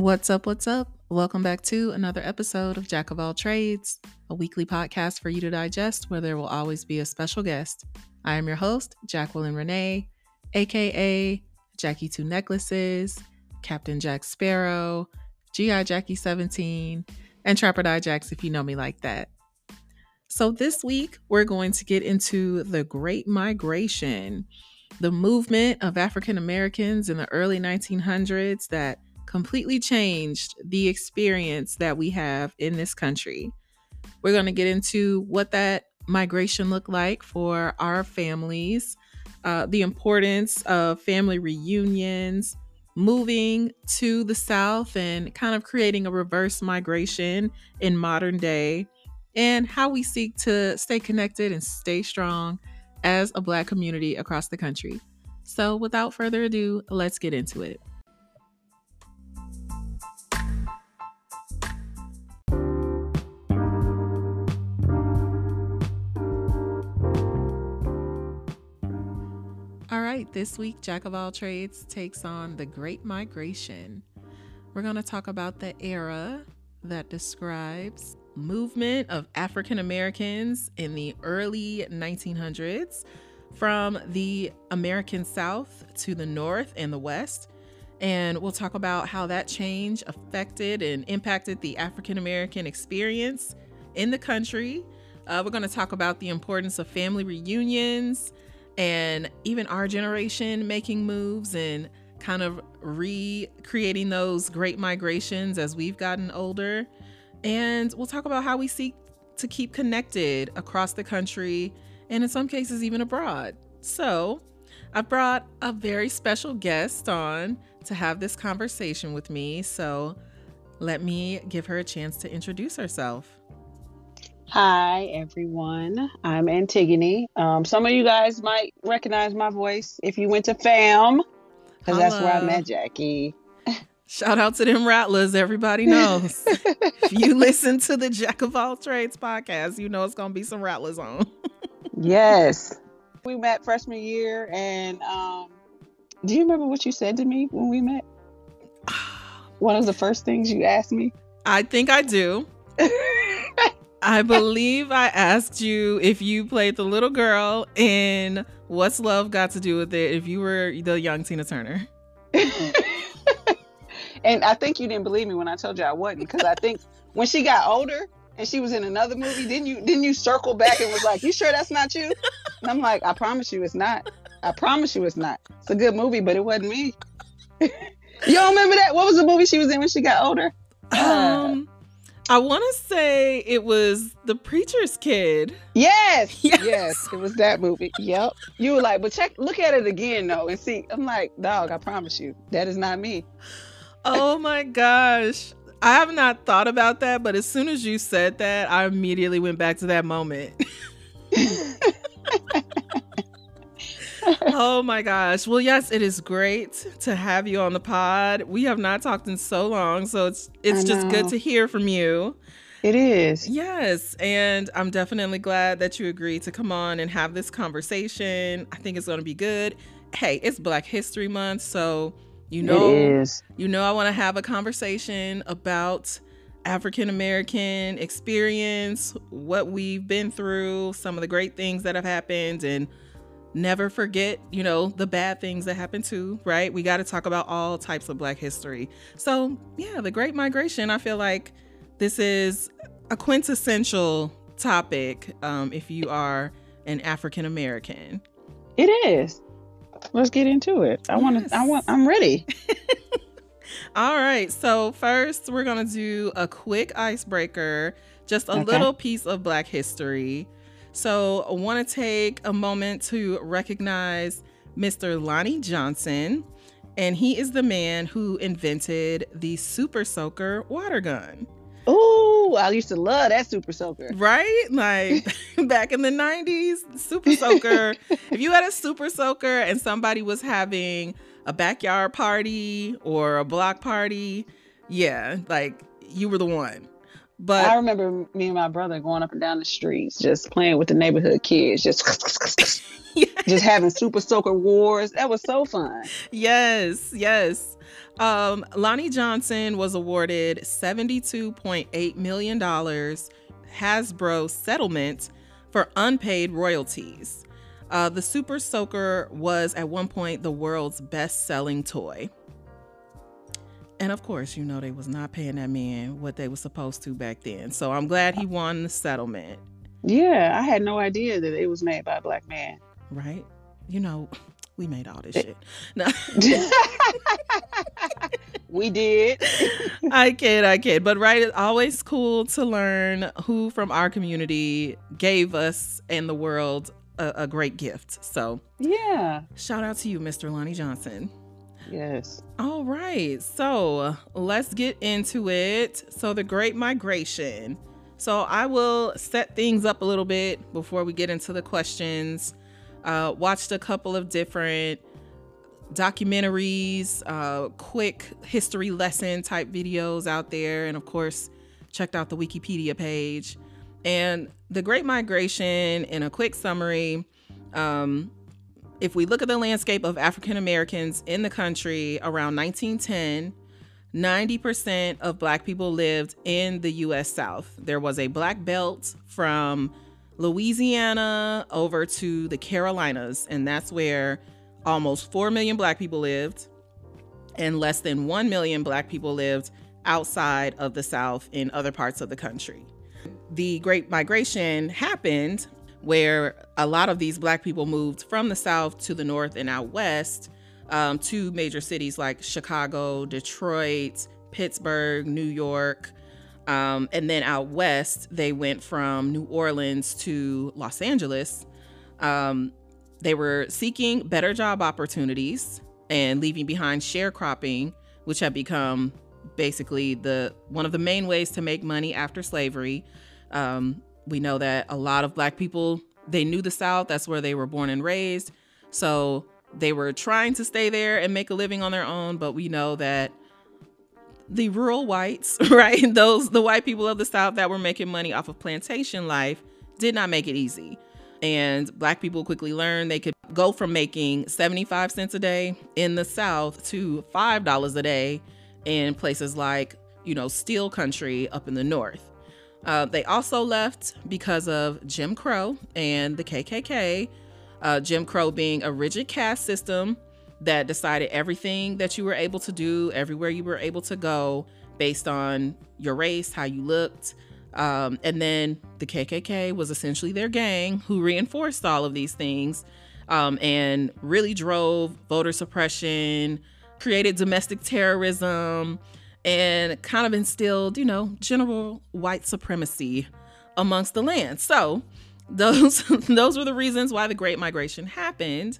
What's up? What's up? Welcome back to another episode of Jack of All Trades, a weekly podcast for you to digest where there will always be a special guest. I am your host, Jacqueline Renee, aka Jackie Two Necklaces, Captain Jack Sparrow, GI Jackie 17, and Trapper Die Jacks if you know me like that. So, this week we're going to get into the Great Migration, the movement of African Americans in the early 1900s that completely changed the experience that we have in this country. We're going to get into what that migration looked like for our families, uh, the importance of family reunions, moving to the South and kind of creating a reverse migration in modern day, and how we seek to stay connected and stay strong as a Black community across the country. So, without further ado, let's get into it. Right, this week, Jack of All Trades takes on the Great Migration. We're going to talk about the era that describes movement of African Americans in the early 1900s from the American South to the North and the West. And we'll talk about how that change affected and impacted the African American experience in the country. Uh, we're going to talk about the importance of family reunions and even our generation making moves and kind of recreating those great migrations as we've gotten older. And we'll talk about how we seek to keep connected across the country and in some cases, even abroad. So, I brought a very special guest on to have this conversation with me. So, let me give her a chance to introduce herself. Hi, everyone. I'm Antigone. Um, some of you guys might recognize my voice if you went to FAMU, because that's where I met Jackie. Shout out to them rattlers. Everybody knows. if you listen to the Jack of All Trades podcast, you know it's going to be some rattlers on. yes. We met freshman year, and um, do you remember what you said to me when we met? One of the first things you asked me? I think I do. I believe I asked you if you played the little girl in What's Love Got to Do with It if you were the young Tina Turner. and I think you didn't believe me when I told you I wasn't because I think when she got older and she was in another movie, didn't you didn't you circle back and was like, "You sure that's not you?" And I'm like, "I promise you it's not. I promise you it's not. It's a good movie, but it wasn't me." you don't remember that? What was the movie she was in when she got older? Um, I want to say it was The Preacher's Kid. Yes, yes, yes, it was that movie. Yep. You were like, but check, look at it again though, and see. I'm like, dog, I promise you, that is not me. oh my gosh. I have not thought about that, but as soon as you said that, I immediately went back to that moment. oh my gosh. Well, yes, it is great to have you on the pod. We have not talked in so long, so it's it's just good to hear from you. It is. Yes, and I'm definitely glad that you agreed to come on and have this conversation. I think it's going to be good. Hey, it's Black History Month, so you know you know I want to have a conversation about African American experience, what we've been through, some of the great things that have happened and never forget, you know, the bad things that happen too, right? We got to talk about all types of Black history. So, yeah, the Great Migration, I feel like this is a quintessential topic um, if you are an African American. It is. Let's get into it. I yes. want to, I want, I'm ready. all right. So, first, we're going to do a quick icebreaker, just a okay. little piece of Black history. So I want to take a moment to recognize Mr. Lonnie Johnson, and he is the man who invented the Super Soaker water gun. Oh, I used to love that Super Soaker. Right? Like back in the 90s, Super Soaker. if you had a Super Soaker and somebody was having a backyard party or a block party, yeah, like you were the one. But I remember me and my brother going up and down the streets, just playing with the neighborhood kids, just just having super soaker wars. That was so fun. yes, yes. Um, Lonnie Johnson was awarded $72.8 million Hasbro settlement for unpaid royalties. Uh, the Super Soaker was at one point the world's best selling toy. And of course, you know they was not paying that man what they was supposed to back then. So I'm glad he won the settlement. Yeah, I had no idea that it was made by a black man. Right? You know, we made all this shit. No. we did. I kid, I kid. But right, it's always cool to learn who from our community gave us and the world a, a great gift. So yeah, shout out to you, Mr. Lonnie Johnson. Yes. All right. So let's get into it. So, the Great Migration. So, I will set things up a little bit before we get into the questions. Uh, watched a couple of different documentaries, uh, quick history lesson type videos out there, and of course, checked out the Wikipedia page. And the Great Migration, in a quick summary, um, if we look at the landscape of African Americans in the country around 1910, 90% of Black people lived in the US South. There was a Black belt from Louisiana over to the Carolinas, and that's where almost 4 million Black people lived, and less than 1 million Black people lived outside of the South in other parts of the country. The Great Migration happened where a lot of these black people moved from the south to the north and out west um, to major cities like Chicago, Detroit, Pittsburgh, New York. Um, and then out west, they went from New Orleans to Los Angeles. Um, they were seeking better job opportunities and leaving behind sharecropping, which had become basically the one of the main ways to make money after slavery. Um, we know that a lot of black people they knew the south that's where they were born and raised. So they were trying to stay there and make a living on their own but we know that the rural whites right those the white people of the south that were making money off of plantation life did not make it easy. And black people quickly learned they could go from making 75 cents a day in the south to $5 a day in places like you know steel country up in the north uh, they also left because of Jim Crow and the KKK. Uh, Jim Crow being a rigid caste system that decided everything that you were able to do, everywhere you were able to go, based on your race, how you looked. Um, and then the KKK was essentially their gang who reinforced all of these things um, and really drove voter suppression, created domestic terrorism, and kind of instilled, you know, general white supremacy amongst the land. So those those were the reasons why the Great Migration happened.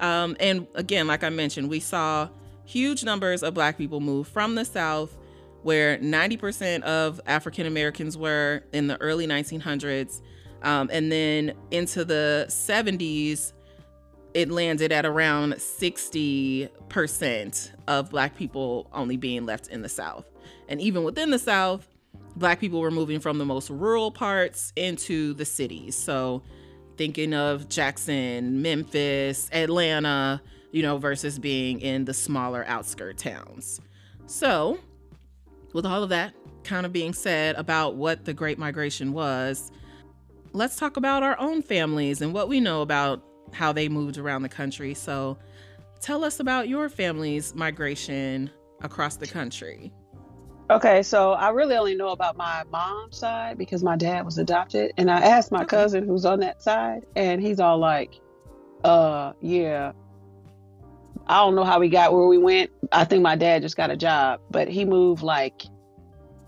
Um, and again, like I mentioned, we saw huge numbers of Black people move from the South, where 90% of African Americans were in the early 1900s, um, and then into the 70s it landed at around 60% of black people only being left in the South. And even within the South, black people were moving from the most rural parts into the cities. So thinking of Jackson, Memphis, Atlanta, you know, versus being in the smaller outskirt towns. So, with all of that kind of being said about what the Great Migration was, let's talk about our own families and what we know about how they moved around the country. So tell us about your family's migration across the country. Okay, so I really only know about my mom's side because my dad was adopted. And I asked my okay. cousin who's on that side, and he's all like, uh, yeah. I don't know how we got where we went. I think my dad just got a job, but he moved like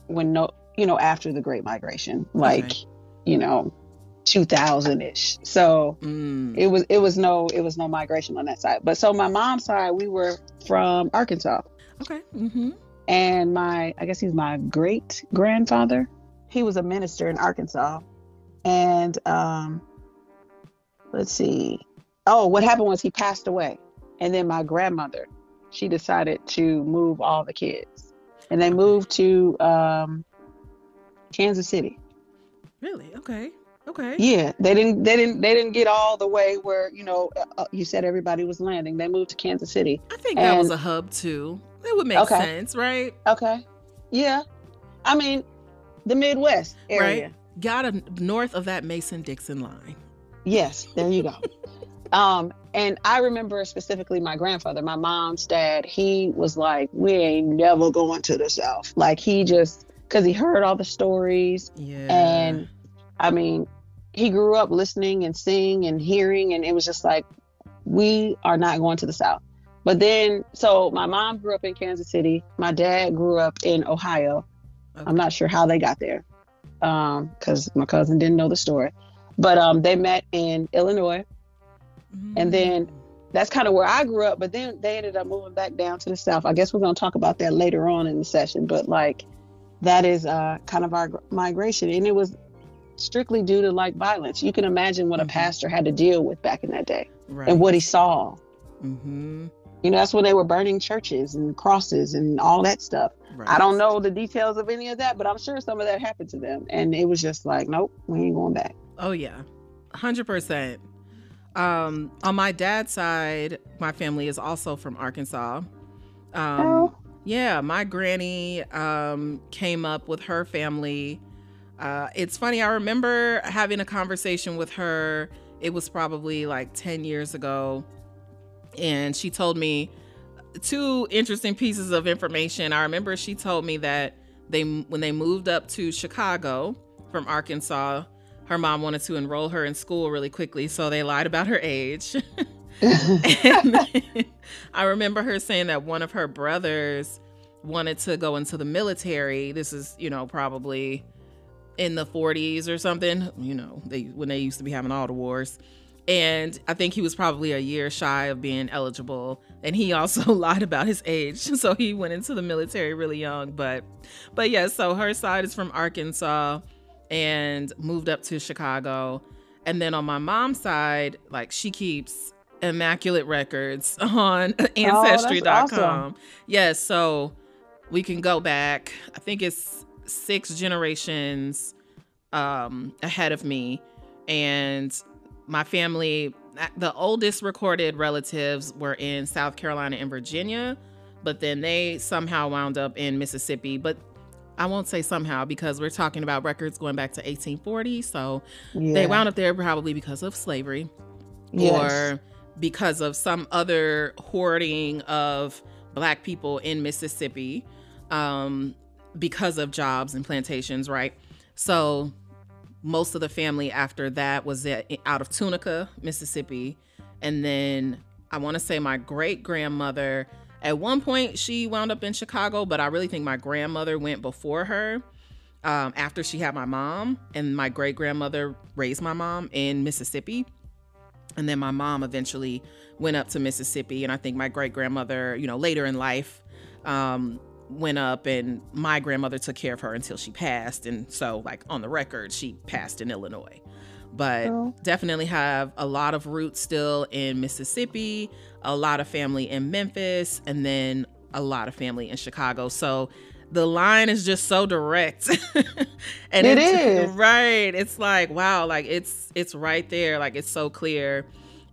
when no, you know, after the Great Migration, like, okay. you know, 2000 ish. So mm. it was it was no it was no migration on that side. But so my mom's side we were from Arkansas. Okay. Mm-hmm. And my I guess he's my great grandfather. He was a minister in Arkansas. And um let's see. Oh, what happened was he passed away. And then my grandmother, she decided to move all the kids. And they moved to um Kansas City. Really? Okay. Okay. Yeah, they didn't they didn't they didn't get all the way where you know uh, uh you said everybody was landing. They moved to Kansas City. I think that was a hub too. It would make okay. sense, right? Okay. Yeah. I mean, the Midwest area. Right. Got a north of that Mason Dixon line. Yes, there you go. um, and I remember specifically my grandfather, my mom's dad, he was like, We ain't never going to the South. Like he just because he heard all the stories. Yeah. And I mean, he grew up listening and seeing and hearing, and it was just like, we are not going to the South. But then, so my mom grew up in Kansas City. My dad grew up in Ohio. Okay. I'm not sure how they got there because um, my cousin didn't know the story. But um, they met in Illinois. Mm-hmm. And then that's kind of where I grew up. But then they ended up moving back down to the South. I guess we're going to talk about that later on in the session. But like, that is uh, kind of our migration. And it was strictly due to like violence. You can imagine what mm-hmm. a pastor had to deal with back in that day right. and what he saw. Mm-hmm. You know, that's when they were burning churches and crosses and all that stuff. Right. I don't know the details of any of that, but I'm sure some of that happened to them. And it was just like, nope, we ain't going back. Oh, yeah. 100%. Um, on my dad's side, my family is also from Arkansas. Um, oh. Yeah, my granny um, came up with her family uh, it's funny, I remember having a conversation with her. It was probably like 10 years ago. And she told me two interesting pieces of information. I remember she told me that they when they moved up to Chicago from Arkansas, her mom wanted to enroll her in school really quickly, so they lied about her age. I remember her saying that one of her brothers wanted to go into the military. This is, you know, probably in the 40s or something, you know, they when they used to be having all the wars. And I think he was probably a year shy of being eligible. And he also lied about his age. So he went into the military really young. But but yeah, so her side is from Arkansas and moved up to Chicago. And then on my mom's side, like she keeps immaculate records on ancestry.com. Oh, awesome. Yes, so we can go back. I think it's six generations um, ahead of me, and my family, the oldest recorded relatives were in South Carolina and Virginia, but then they somehow wound up in Mississippi. But I won't say somehow because we're talking about records going back to 1840. So yeah. they wound up there probably because of slavery yes. or because of some other hoarding of black people in Mississippi. Um, because of jobs and plantations, right? So most of the family after that was out of Tunica, Mississippi. And then I want to say my great grandmother, at one point, she wound up in Chicago, but I really think my grandmother went before her um, after she had my mom. And my great grandmother raised my mom in Mississippi. And then my mom eventually went up to Mississippi. And I think my great grandmother, you know, later in life, um, went up and my grandmother took care of her until she passed. And so like on the record she passed in illinois. But oh. definitely have a lot of roots still in mississippi a lot of family in memphis and then a lot of family in chicago. So the line is just so direct. And it is. right. It's like wow like it's it's right there. Like it's so clear.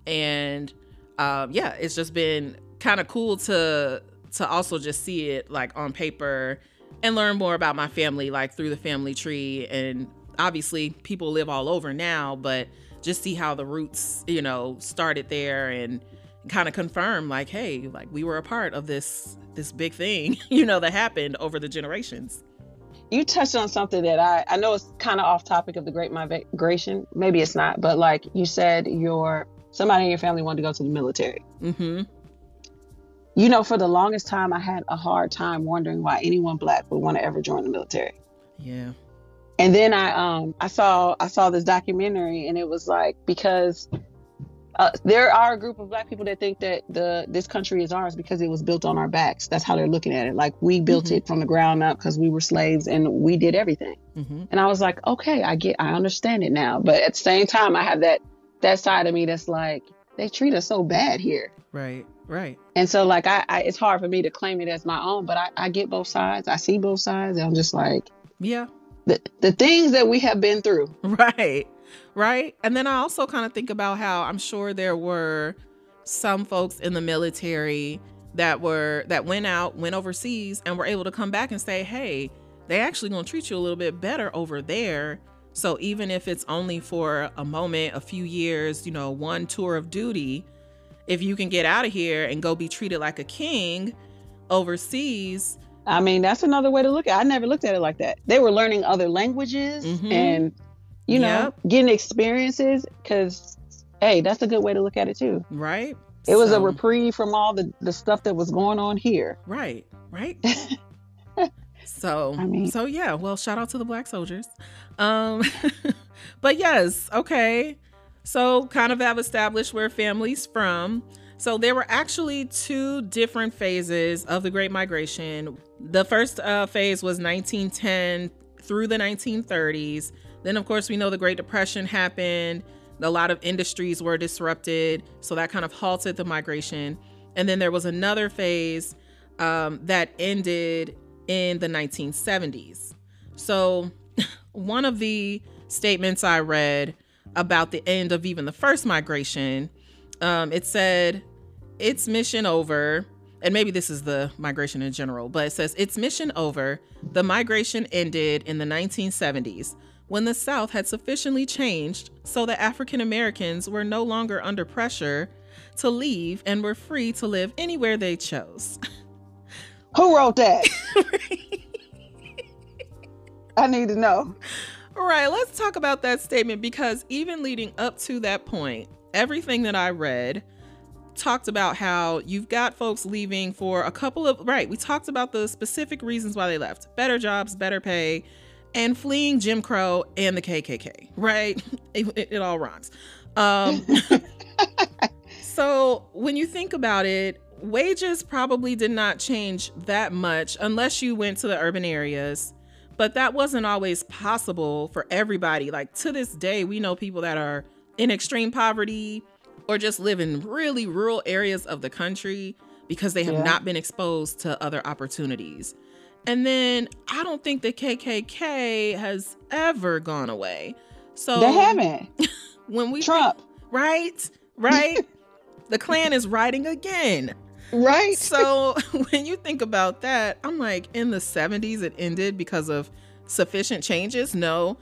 And um yeah it's just been kind of cool to to also just see it like on paper and learn more about my family like through the family tree. And obviously people live all over now but just see how the roots you know started there and kind of confirm like hey like we were a part of this this big thing you know that happened over the generations. You touched on something that i i know it's kind of off topic of the great migration. Maybe it's not but like you said your somebody in your family wanted to go to the military. Mm-hmm you know, for the longest time, I had a hard time wondering why anyone black would want to ever join the military. Yeah. And then I um I saw I saw this documentary and it was like because uh, there are a group of black people that think that the this country is ours because it was built on our backs. That's how they're looking at it. Like we built mm-hmm. it from the ground up because we were slaves and we did everything. Mm-hmm. And I was like, okay, I get, I understand it now. But at the same time, I have that that side of me that's like, they treat us so bad here. Right. Right. And so, like, I, I, it's hard for me to claim it as my own, but I, I get both sides. I see both sides. I'm just like, yeah, the, the things that we have been through. Right. Right. And then I also kind of think about how I'm sure there were some folks in the military that were that went out, went overseas and were able to come back and say, "Hey, they actually going to treat you a little bit better over there." So even if it's only for a moment, a few years, you know, one tour of duty, if you can get out of here and go be treated like a king overseas, I mean, that's another way to look at it. I never looked at it like that. They were learning other languages mm-hmm. and, you know, yep. getting experiences because, hey, that's a good way to look at it too. Right. It was a reprieve from all the, the stuff that was going on here. Right. Right. so, I mean, so yeah, well, shout out to the black soldiers. Um, but yes, okay. So, kind of have established where family's from. So there were actually two different phases of the Great Migration. The first uh, phase was 1910 through the 1930s. Then, of course, we know the Great Depression happened. A lot of industries were disrupted, so that kind of halted the migration. And then there was another phase um, that ended in the 1970s. So, one of the statements I read about the end of even the first migration, um, it said its mission over, and maybe this is the migration in general, but it says its mission over. The migration ended in the 1970s when the South had sufficiently changed so that African Americans were no longer under pressure to leave and were free to live anywhere they chose. Who wrote that? I need to know. All right, let's talk about that statement because even leading up to that point, everything that I read talked about how you've got folks leaving for a couple of right we talked about the specific reasons why they left. Better jobs better pay and fleeing jim crow and the kkk right? It, it, it all rhymes. Um, so when you think about it wages probably did not change that much unless you went to the urban areas but that wasn't always possible for everybody like to this day we know people that are in extreme poverty or just live in really rural areas of the country because they have yeah. not been exposed to other opportunities. And then I don't think the KKK has ever gone away. So they haven't. when we Trump, right, right, the Klan is riding again. Right. So when you think about that, I'm like, in the 70s, it ended because of sufficient changes. No,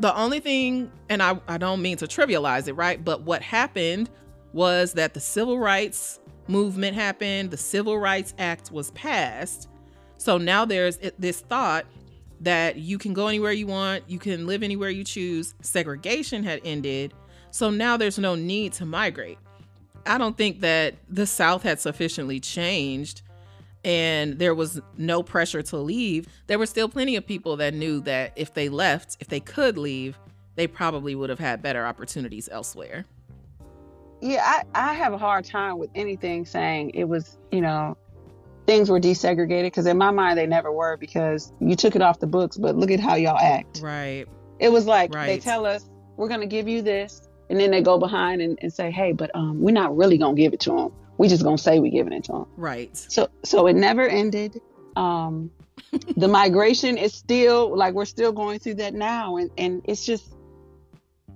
the only thing, and I, I don't mean to trivialize it, right? But what happened was that the civil rights movement happened, the Civil Rights Act was passed. So now there's this thought that you can go anywhere you want, you can live anywhere you choose. Segregation had ended. So now there's no need to migrate. I don't think that the South had sufficiently changed and there was no pressure to leave. There were still plenty of people that knew that if they left, if they could leave, they probably would have had better opportunities elsewhere yeah, I, I have a hard time with anything saying it was, you know, things were desegregated because in my mind they never were because you took it off the books, but look at how y'all act. Right. It was like right. they tell us we're gonna give you this, and then they go behind and, and say, hey, but um, we're not really gonna give it to them. We just gonna say we're giving it to them. Right. So so it never ended. Um, the migration is still like we're still going through that now, and and it's just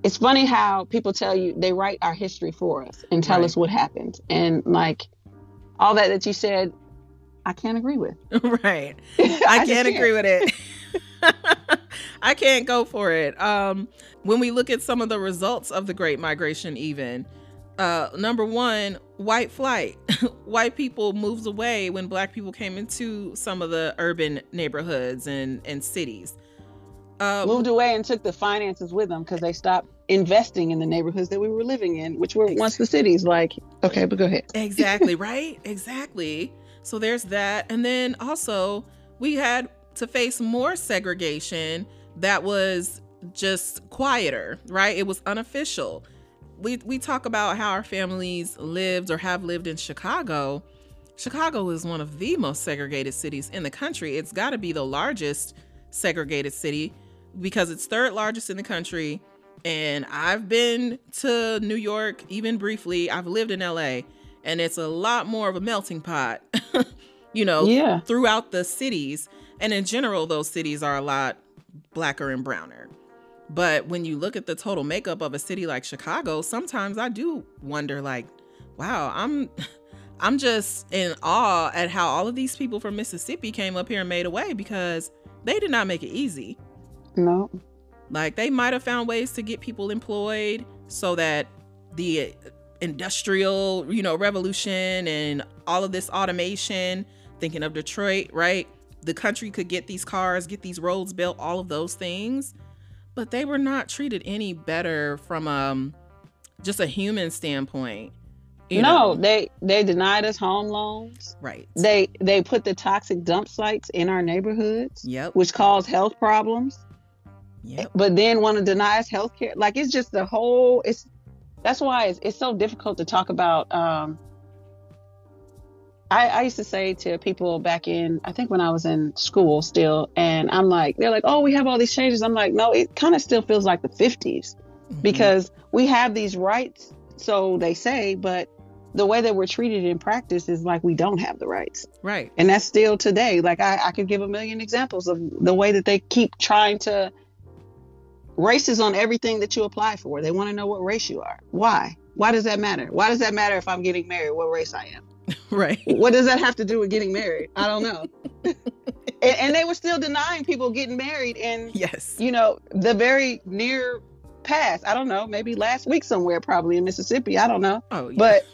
it's funny how people tell you they write our history for us and tell right. us what happened and like all that that you said i can't agree with right i, I can't agree with it i can't go for it um when we look at some of the results of the great migration even uh number one white flight white people moved away when black people came into some of the urban neighborhoods and and cities uh, moved away and took the finances with them because they stopped investing in the neighborhoods that we were living in, which were once the cities. Like, okay, but go ahead. exactly, right? Exactly. So there's that. And then also, we had to face more segregation that was just quieter, right? It was unofficial. We, we talk about how our families lived or have lived in Chicago. Chicago is one of the most segregated cities in the country. It's got to be the largest segregated city because it's third largest in the country and I've been to New York even briefly. I've lived in LA and it's a lot more of a melting pot, you know, yeah. throughout the cities. And in general, those cities are a lot blacker and browner. But when you look at the total makeup of a city like Chicago, sometimes I do wonder like, wow, I'm I'm just in awe at how all of these people from Mississippi came up here and made a way because they did not make it easy. No. Like they might have found ways to get people employed so that the industrial, you know, revolution and all of this automation, thinking of Detroit, right? The country could get these cars, get these roads built, all of those things. But they were not treated any better from um just a human standpoint. No, know? they they denied us home loans. Right. They they put the toxic dump sites in our neighborhoods. Yep. Which cause health problems. Yep. But then want to deny us health care. Like it's just the whole it's that's why it's, it's so difficult to talk about um I, I used to say to people back in I think when I was in school still and I'm like they're like, Oh, we have all these changes. I'm like, no, it kind of still feels like the fifties. Mm-hmm. Because we have these rights, so they say, but the way that we're treated in practice is like we don't have the rights. Right. And that's still today. Like I, I could give a million examples of the way that they keep trying to races on everything that you apply for. They want to know what race you are. Why? Why does that matter? Why does that matter if I'm getting married, what race I am? Right. What does that have to do with getting married? I don't know. and, and, they were still denying people getting married and yes, you know, the very near past. I don't know, maybe last week somewhere, probably in Mississippi. I don't know. Oh, yeah. But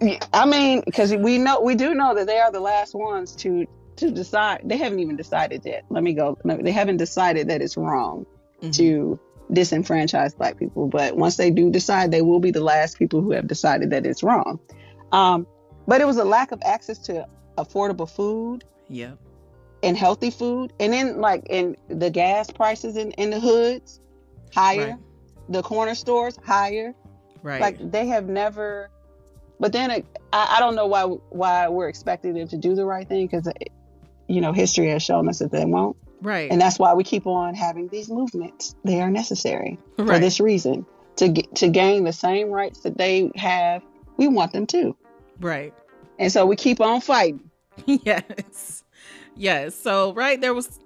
I mean, because we know we do know that they are the last ones to to decide. They haven't even decided yet. Let me go. They haven't decided that it's wrong mm-hmm. to disenfranchise black people. But once they do decide, they will be the last people who have decided that it's wrong. Um, but it was a lack of access to affordable food. Yeah. And healthy food. And then like in the gas prices in, in the hoods, higher. Right. The corner stores, higher. Right. Like they have never but then I, I don't know why why we're expecting them to do the right thing because you know history has shown us that they won't right. And that's why we keep on having these movements. They are necessary right. for this reason to get to gain the same rights that they have. We want them to right. And so we keep on fighting. Yes. Yes. So right there was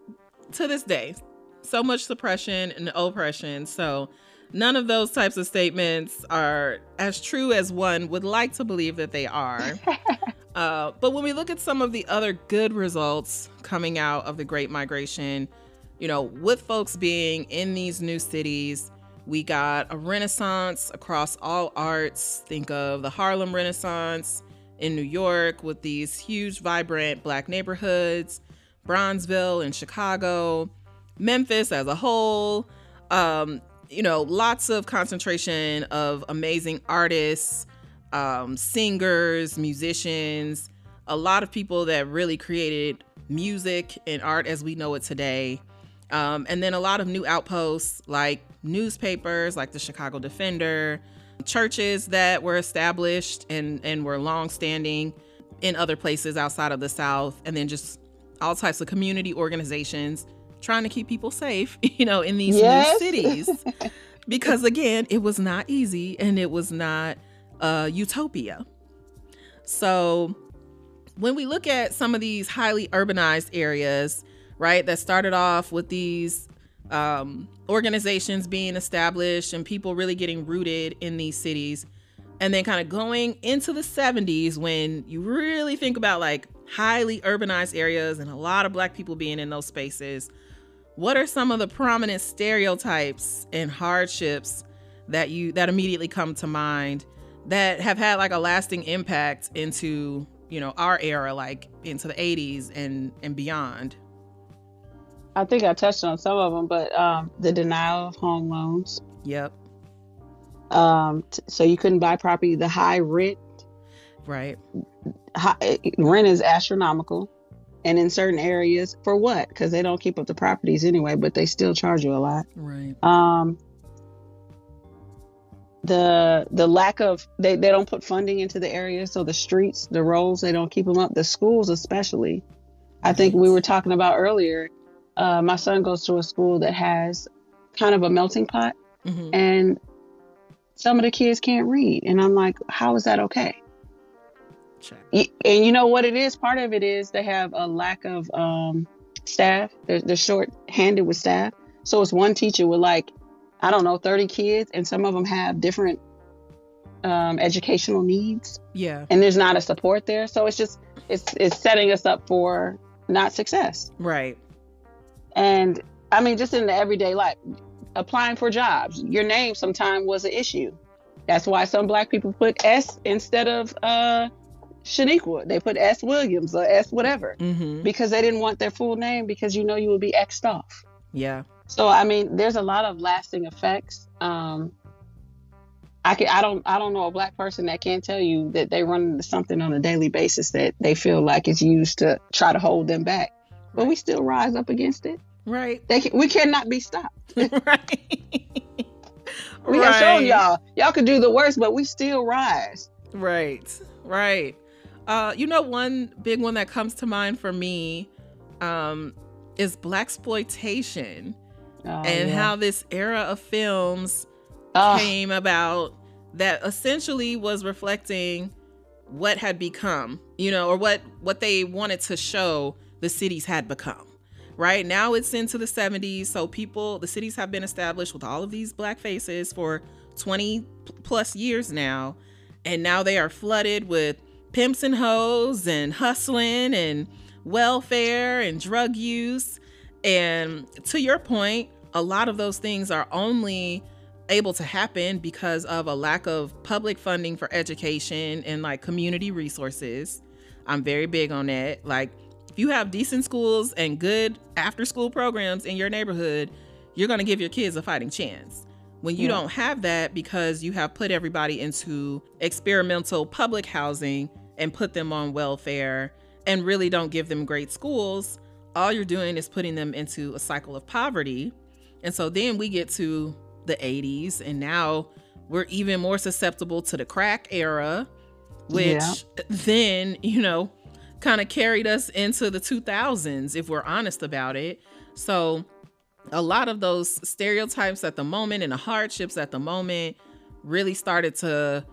to this day so much suppression and oppression. So none of those types of statements are as true as one would like to believe that they are. uh, but when we look at some of the other good results coming out of the Great Migration, you know, with folks being in these new cities, we got a renaissance across all arts. Think of the Harlem Renaissance in New York with these huge, vibrant black neighborhoods, Bronzeville in Chicago, Memphis as a whole. Um, you know, lots of concentration of amazing artists, um, singers, musicians, a lot of people that really created music and art as we know it today. Um, and then a lot of new outposts like newspapers, like the Chicago Defender, churches that were established and, and were long-standing in other places outside of the South, and then just all types of community organizations trying to keep people safe, you know, in these yes. new cities. because again, it was not easy and it was not uh, utopia. So when we look at some of these highly urbanized areas, right, that started off with these um, organizations being established and people really getting rooted in these cities, and then kind of going into the 70s when you really think about like highly urbanized areas and a lot of black people being in those spaces what are some of the prominent stereotypes and hardships that you that immediately come to mind that have had like a lasting impact into you know our era like into the 80s and and beyond. I think i touched on some of them but um, the denial of home loans. Yep. Um, t- so you couldn't buy property the high rent. Right. High, rent is astronomical. And in certain areas for what? Because they don't keep up the properties anyway but they still charge you a lot. Right. Um the the lack of they, they don't put funding into the area so the streets the roads they don't keep them up the schools especially i think we were talking about earlier uh, my son goes to a school that has kind of a melting pot mm-hmm. and some of the kids can't read and i'm like how is that okay and you know what it is? Part of it is they have a lack of um, staff. They're, they're short handed with staff. So it's one teacher with like, I don't know, 30 kids, and some of them have different um, educational needs. Yeah. And there's not a support there. So it's just, it's, it's setting us up for not success. Right. And I mean, just in the everyday life, applying for jobs, your name sometimes was an issue. That's why some black people put S instead of uh, Shaniqua. They put S Williams or S whatever Mm-hmm. because they didn't want their full name because you know you would be X'd off. Yeah. So I mean, there's a lot of lasting effects. Um, I can, I don't I don't know a black person that can't tell you that they run into something on a daily basis that they feel like is used to try to hold them back. But we still rise up against it. Right. They can, we cannot be stopped. right. We have shown y'all y'all can do the worst, but we still rise. Right, right. Uh, you know, one big one that comes to mind for me um, is blaxploitation Oh, and yeah. how this era of films Oh, came about that essentially was reflecting what had become, you know, or what what they wanted to show the cities had become. Right now, it's into the 70s, so people, the cities have been established with all of these black faces for 20 plus years now, and now they are flooded with pimps and hoes and hustling and welfare and drug use. And to your point, a lot of those things are only able to happen because of a lack of public funding for education and like community resources. I'm very big on that. Like, if you have decent schools and good after school programs in your neighborhood, you're going to give your kids a fighting chance. When you Yeah. don't have that because you have put everybody into experimental public housing and put them on welfare and really don't give them great schools, all you're doing is putting them into a cycle of poverty. And so then we get to the 80s, and now we're even more susceptible to the crack era, which Yeah. then, you know, kind of carried us into the 2000s, if we're honest about it. So a lot of those stereotypes at the moment and the hardships at the moment really started to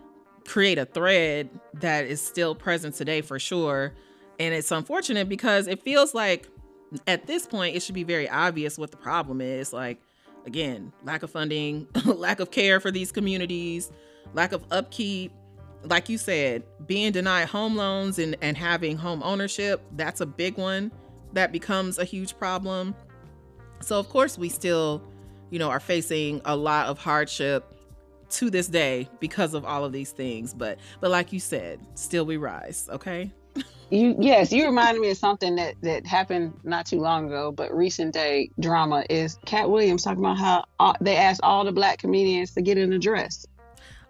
create a thread that is still present today for sure. And it's unfortunate because it feels like at this point it should be very obvious what the problem is. Like, again, lack of funding, lack of care for these communities, lack of upkeep. Like you said, being denied home loans and, and having home ownership, that's a big one that becomes a huge problem. So, of course, we still, you know, are facing a lot of hardship to this day because of all of these things. But, but like you said, still we rise. Okay. You yes, you reminded me of something that that happened not too long ago, but recent day drama is Katt Williams talking about how uh, they asked all the black comedians to get an address.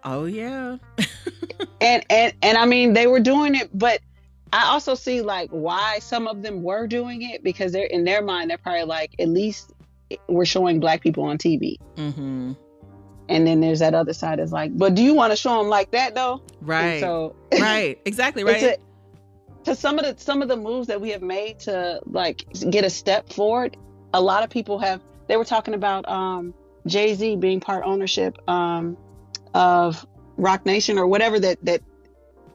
Oh yeah. and and and I mean they were doing it, but I also see like why some of them were doing it because they're in their mind they're probably like at least we're showing black people on TV, Mm-hmm. and then there's that other side is like, but do you want to show them like that though? And Right. so right. Exactly. Right. To some of the some of the moves that we have made to like get a step forward, a lot of people have. They were talking about um, Jay Z being part ownership um, of Roc Nation or whatever that that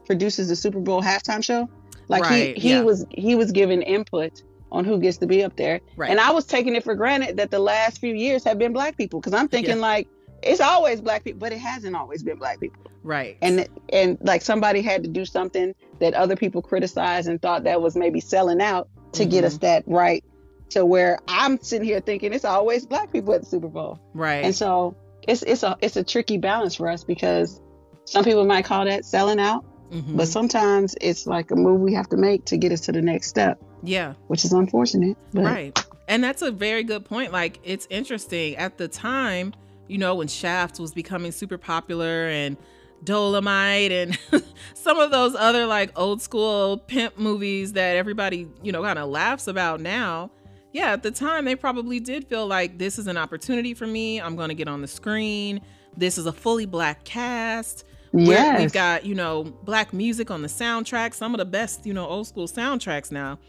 produces the Super Bowl halftime show. Like Right, he he yeah. was he was given input on who gets to be up there, Right. and I was taking it for granted that the last few years have been black people because I'm thinking Yeah. like it's always black people, but it hasn't always been black people right. and and like somebody had to do something that other people criticized and thought that was maybe selling out to get Mhm. us that right to where I'm sitting here thinking it's always black people at the Super Bowl. right. And so it's it's a it's a tricky balance for us because some people might call that selling out, Mhm. but sometimes it's like a move we have to make to get us to the next step, yeah. which is unfortunate. But Right. And that's a very good point. Like, it's interesting. At the time, you know, when Shaft was becoming super popular and Dolomite and some of those other like old school pimp movies that everybody, you know, kind of laughs about now. Yeah, at the time, they probably did feel like this is an opportunity for me. I'm going to get on the screen. This is a fully black cast. Yes, We've got, you know, black music on the soundtrack, some of the best, you know, old school soundtracks now.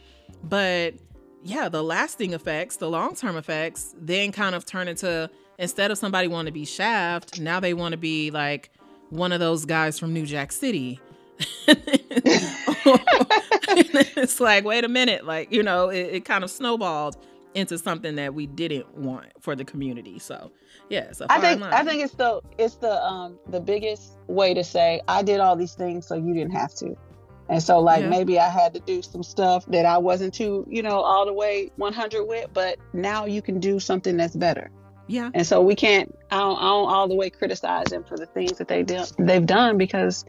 But yeah, the lasting effects, the long term effects, then kind of turn into instead of somebody wanting to be Shaft, now they want to be like one of those guys from New Jack City. it's like, wait a minute, like you know, it, it, kind of snowballed into something that we didn't want for the community. So, yeah, I think line. I think it's the it's the um the biggest way to say I did all these things so you didn't have to. And so, like, yeah. maybe I had to do some stuff that I wasn't too, you know, all the way 100 with, but now you can do something that's better. Yeah. And so we can't, I don't, I don't all the way criticize them for the things that they do, they've done because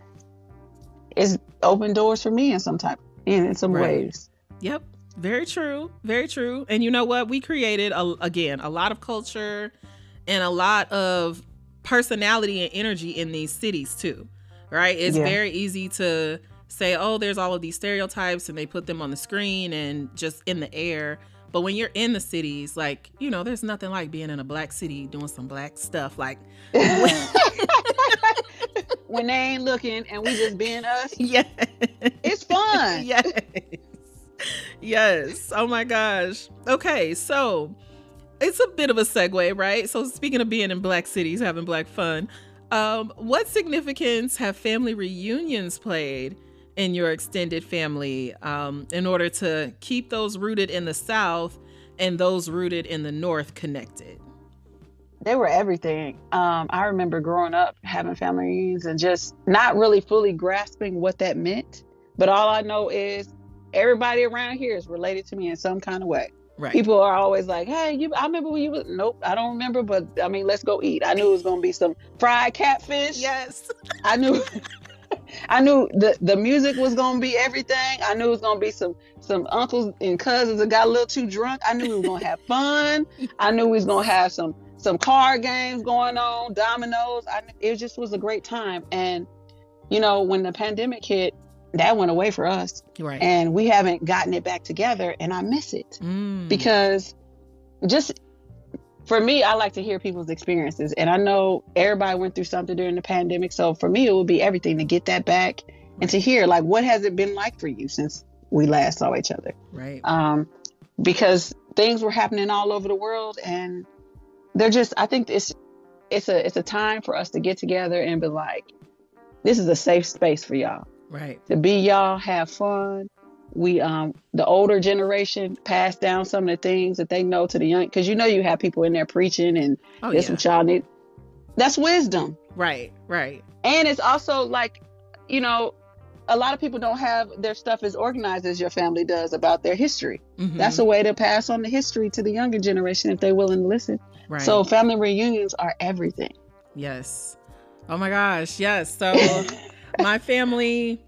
it's opened doors for me in some type, in, in some right. ways. Yep. Very true. Very true. And you know what? We created, a, again, a lot of culture and a lot of personality and energy in these cities too, right? It's yeah. very easy to, say, oh, there's all of these stereotypes and they put them on the screen and just in the air. But when you're in the cities, like, you know, there's nothing like being in a black city doing some black stuff. Like, when they ain't looking and we just being us. Yeah. It's fun. yes. Yes. Oh my gosh. Okay. So it's a bit of a segue, right? So speaking of being in black cities, having black fun, um, what significance have family reunions played in your extended family um, in order to keep those rooted in the South and those rooted in the North connected? They were everything. Um, I remember growing up having family reunions and just not really fully grasping what that meant. But all I know is everybody around here is related to me in some kind of way. Right. People are always like, "Hey, you." I remember when you was. Nope, I don't remember. But I mean, let's go eat. I knew it was gonna be some fried catfish. Yes. I knew. I knew the the music was gonna be everything. I knew it was gonna be some some uncles and cousins that got a little too drunk. I knew we were gonna have fun. I knew we was gonna have some some card games going on, dominoes. I, it just was a great time. And you know, when the pandemic hit, that went away for us, right? And we haven't gotten it back together, and I miss it mm. because just for me, I like to hear people's experiences. And I know everybody went through something during the pandemic. So for me, it would be everything to get that back and to hear, like, what has it been like for you since we last saw each other? Right. Um, because things were happening all over the world and they're just, I think it's, it's a, it's a time for us to get together and be like, this is a safe space for y'all. Right. To be y'all, have fun, we um the older generation pass down some of the things that they know to the young because you know you have people in there preaching and oh, this yeah. what y'all need that's wisdom. Right right. And it's also like you know a lot of people don't have their stuff as organized as your family does about their history. Mm-hmm. that's a way to pass on the history to the younger generation if they're willing to listen. Right. so family reunions are everything. Yes. Oh my gosh yes. So my family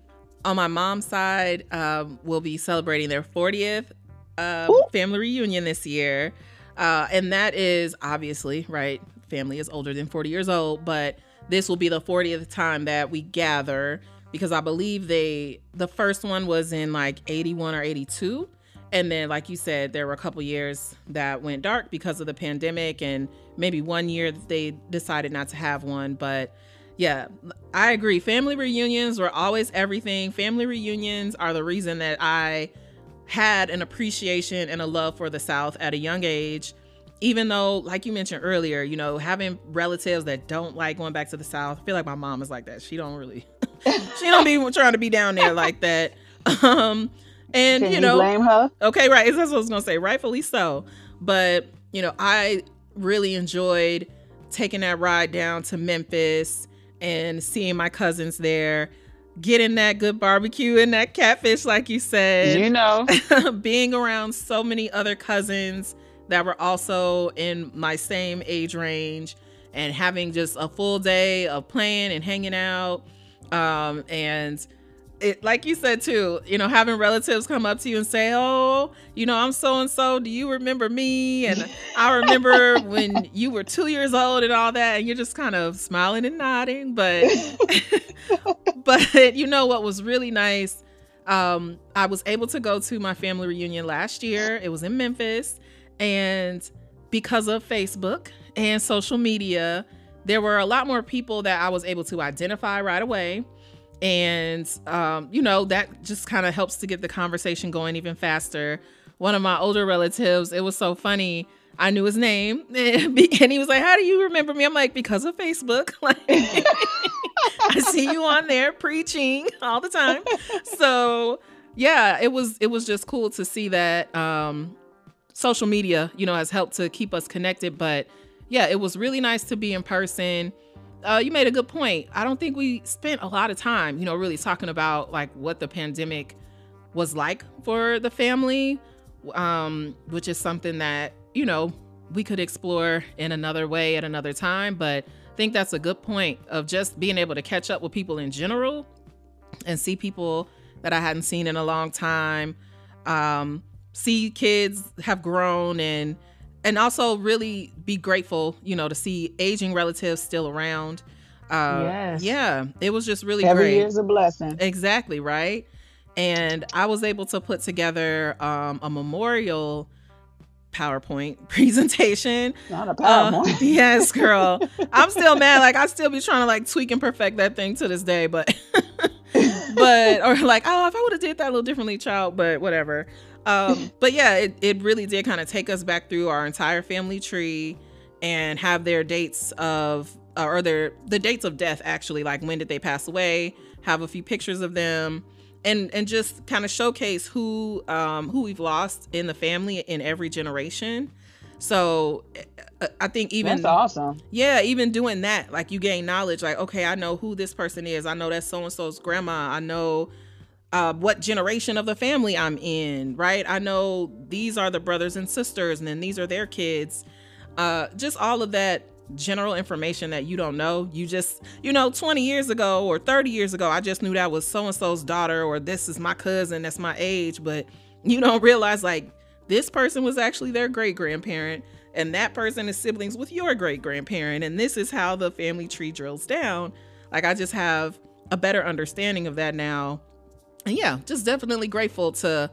on my mom's side, um, will be celebrating their 40th uh, family reunion this year. Uh, and that is obviously, right? Family is older than 40 years old, but this will be the 40th time that we gather because I believe they, the first one was in like 81 or 82. And then, like you said, there were a couple years that went dark because of the pandemic, and maybe one year that they decided not to have one. But yeah, I agree. Family reunions were always everything. Family reunions are the reason that I had an appreciation and a love for the South at a young age. Even though, like you mentioned earlier, you know, having relatives that don't like going back to the South, I feel like my mom is like that. She don't really, she don't be trying to be down there like that. Um, and Can you know, blame her. Okay, right. That's what I was gonna say. Rightfully so. But you know, I really enjoyed taking that ride down to Memphis and seeing my cousins there, getting that good barbecue and that catfish, like you said. You know, being around so many other cousins that were also in my same age range and having just a full day of playing and hanging out. Um, and it like you said too, you know, having relatives come up to you and say, "Oh, you know, I'm so and so. Do you remember me?" And I remember when you were two years old and all that, and you're just kind of smiling and nodding. But, but you know what was really nice? Um, I was able to go to my family reunion last year. It was in Memphis, and because of Facebook and social media, there were a lot more people that I was able to identify right away and um, you know that just kind of helps to get the conversation going even faster one of my older relatives it was so funny i knew his name and he was like how do you remember me i'm like because of facebook i see see you on there preaching all the time. So yeah, it was it was just cool to see that um, social media, you know, has helped to keep us connected. But yeah, it was really nice to be in person. Uh, you made a good point. I don't think we spent a lot of time, you know, really talking about like what the pandemic was like for the family, um, which is something that you know we could explore in another way at another time. But I think that's a good point of just being able to catch up with people in general and see people that I hadn't seen in a long time. Um, see kids have grown and and also really be grateful, you know, to see aging relatives still around. Uh, yes. Yeah, it was just really Every great. year's a blessing. Exactly right. And I was able to put together um, a memorial PowerPoint presentation. Not a PowerPoint. Uh, yes, girl. I'm still mad. Like I still be trying to like tweak and perfect that thing to this day, but but or like, oh, if I would have did that a little differently, child, but whatever. Um, but yeah, it, it really did kind of take us back through our entire family tree and have their dates of uh, or their the dates of death actually, like when did they pass away, have a few pictures of them and and just kind of showcase who um who we've lost in the family in every generation. So I think even that's awesome. Yeah, even doing that, like you gain knowledge. Like, okay, I know who this person is. I know that's so and so's grandma. I know uh, what generation of the family I'm in. Right. I know these are the brothers and sisters, and then these are their kids. Uh, just all of that general information that you don't know. You just, you know, 20 years ago or 30 years ago, I just knew that was so and so's daughter, or this is my cousin that's my age, but you don't realize like this person was actually their great grandparent and that person is siblings with your great grandparent and this is how the family tree drills down like i just have a better understanding of that now and yeah just definitely grateful to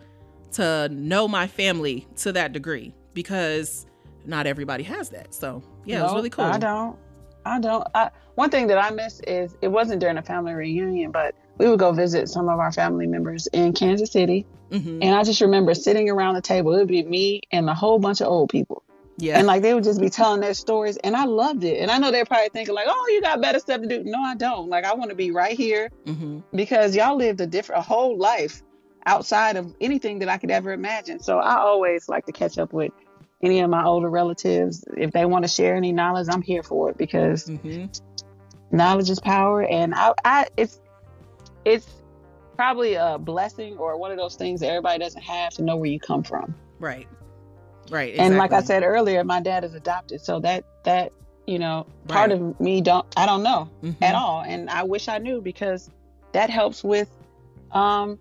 to know my family to that degree because not everybody has that. So yeah no, it was really cool. I don't i don't I, one thing that i miss is it wasn't during a family reunion but we would go visit some of our family members in kansas city. Mm-hmm. and i just remember sitting around the table it would be me and a whole bunch of old people yeah. And like they would just be telling their stories and I loved it. And I know they're probably thinking like, oh, you got better stuff to do. No, I don't. Like I want to be right here mm-hmm. because y'all lived a different, a whole life outside of anything that I could ever imagine. So I always like to catch up with any of my older relatives. If they want to share any knowledge, I'm here for it because mm-hmm. knowledge is power. And I, I, it's, it's probably a blessing or one of those things that everybody doesn't have to know where you come from. Right. Right. Exactly. And like I said earlier, my dad is adopted, so that that you know part right. of me don't I don't know mm-hmm. at all, and I wish I knew because that helps with, um,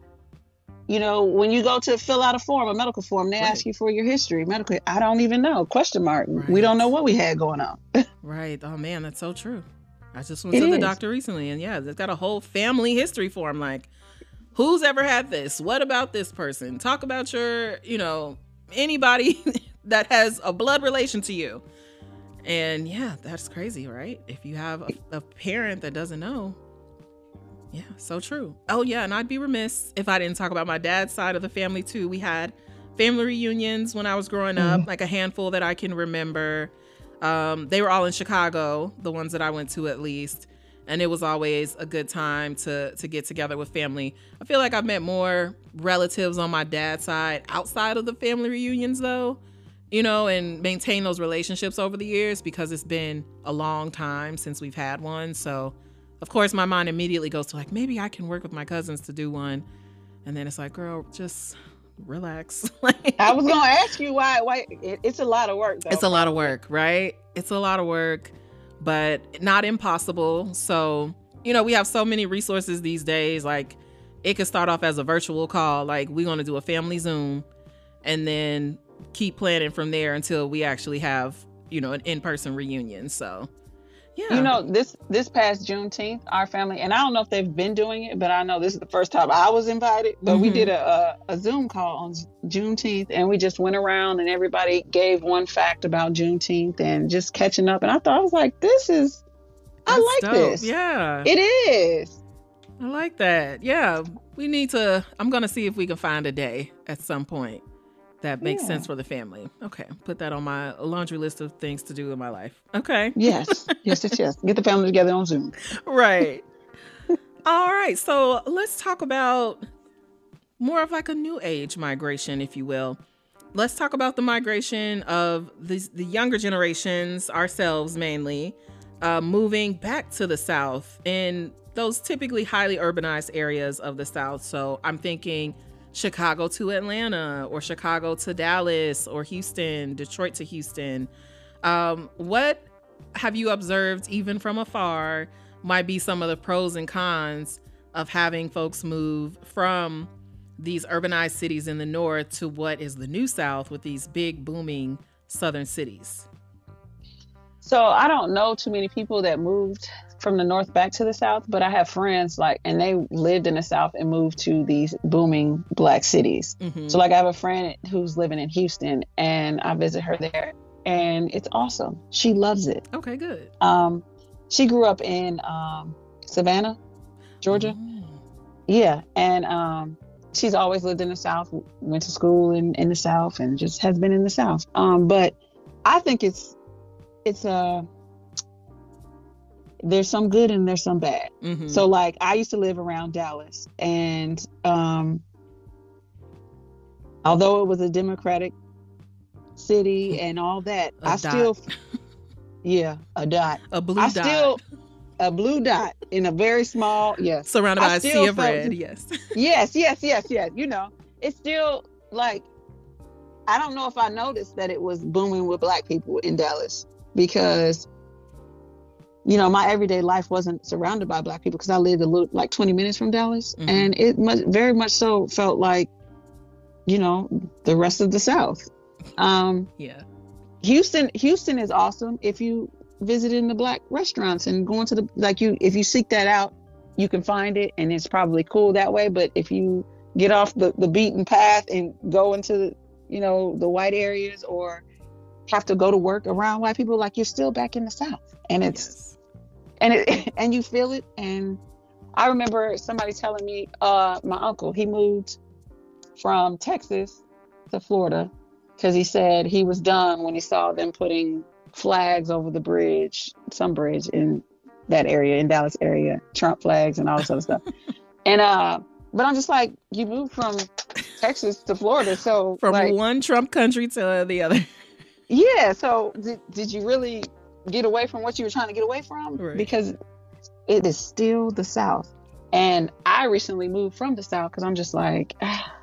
you know, when you go to fill out a form, a medical form, they right. ask you for your history, medical. I don't even know. Question mark. Right. We don't know what we had going on. right. Oh man, that's so true. I just went it to is. the doctor recently, and yeah, they've got a whole family history form. Like, who's ever had this? What about this person? Talk about your, you know, anybody that has a blood relation to you. And yeah, that's crazy, right? If you have a, a, parent that doesn't know. Yeah, so true. Oh, yeah. And I'd be remiss if I didn't talk about my dad's side of the family too. We had family reunions when I was growing up, mm-hmm. like a handful that I can remember. Um, they were all in Chicago, the ones that I went to at least and it was always a good time to to get together with family. I feel like I've met more relatives on my dad's side outside of the family reunions though, you know, and maintain those relationships over the years because it's been a long time since we've had one. So, of course, my mind immediately goes to like maybe I can work with my cousins to do one. And then it's like, girl, just relax. I was going to ask you why why it, it's a lot of work though. It's a lot of work, right? It's a lot of work but not impossible. So, you know, we have so many resources these days. Like, it could start off as a virtual call, like, we're going to do a family Zoom and then keep planning from there until we actually have, you know, an in person reunion. So, yeah. You know, this this past Juneteenth, our family, and I don't know if they've been doing it, but I know this is the first time I was invited. But mm-hmm. we did a, a, a Zoom call on Juneteenth, and we just went around and everybody gave one fact about Juneteenth and just catching up. And I thought I was like, this is, That's I like dope. this. Yeah, it is. I like that. Yeah, we need to. I'm gonna see if we can find a day at some point that makes yeah. sense for the family. Okay, put that on my laundry list of things to do in my life. Okay. Yes, yes, yes, yes. Get the family together on Zoom. right. All right, so let's talk about more of like a new age migration, if you will. Let's talk about the migration of the, the younger generations, ourselves mainly, uh, moving back to the South in those typically highly urbanized areas of the South. So I'm thinking Chicago to Atlanta, or Chicago to Dallas, or Houston, Detroit to Houston. Um, what have you observed, even from afar, might be some of the pros and cons of having folks move from these urbanized cities in the north to what is the new south with these big booming southern cities? So I don't know too many people that moved from the north back to the south, but I have friends like, and they lived in the south and moved to these booming black cities. Mm-hmm. So like, I have a friend who's living in Houston, and I visit her there, and it's awesome. She loves it. Okay, good. Um, she grew up in um, Savannah, Georgia. Mm. Yeah, and um, she's always lived in the South. Went to school in, in the South, and just has been in the South. Um, but I think it's it's a uh, there's some good and there's some bad. Mm-hmm. So like I used to live around Dallas, and um, although it was a Democratic city and all that, a I dot. still Yeah, a dot. A blue I dot. Still, a blue dot in a very small, yes. Surrounded by a sea of red, yes. yes, yes, yes, yes. You know, it's still like, I don't know if I noticed that it was booming with black people in Dallas because, you know, my everyday life wasn't surrounded by black people because I lived a little, like 20 minutes from Dallas. Mm-hmm. And it much, very much so felt like, you know, the rest of the South. Um, yeah. Houston, Houston is awesome if you visit in the black restaurants and going to the like you if you seek that out, you can find it and it's probably cool that way. But if you get off the, the beaten path and go into you know the white areas or have to go to work around white people, like you're still back in the South, and it's yes. And it and you feel it. And I remember somebody telling me, uh, my uncle he moved from Texas to Florida because he said he was done when he saw them putting flags over the bridge, some bridge in that area, in Dallas area, Trump flags and all this other stuff. And uh, but I'm just like, you moved from Texas to Florida, so from like, one Trump country to the other. Yeah. So did did you really get away from what you were trying to get away from? Right. Because it is still the South. And I recently moved from the South because I'm just like, ah,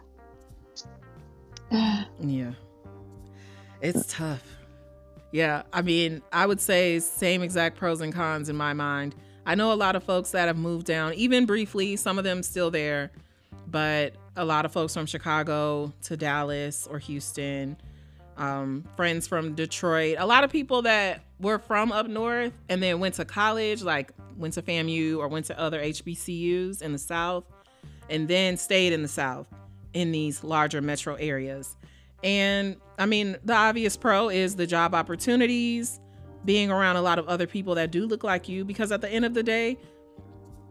ah. yeah. It's tough. Yeah, I mean, I would say same exact pros and cons in my mind. I know a lot of folks that have moved down, even briefly, some of them still there, but a lot of folks from Chicago to Dallas or Houston, um, friends from Detroit, a lot of people that were from up north and then went to college, like went to FAMU or went to other HBCUs in the South, and then stayed in the South in these larger metro areas. And I mean, the obvious pro is the job opportunities, being around a lot of other people that do look like you, because at the end of the day,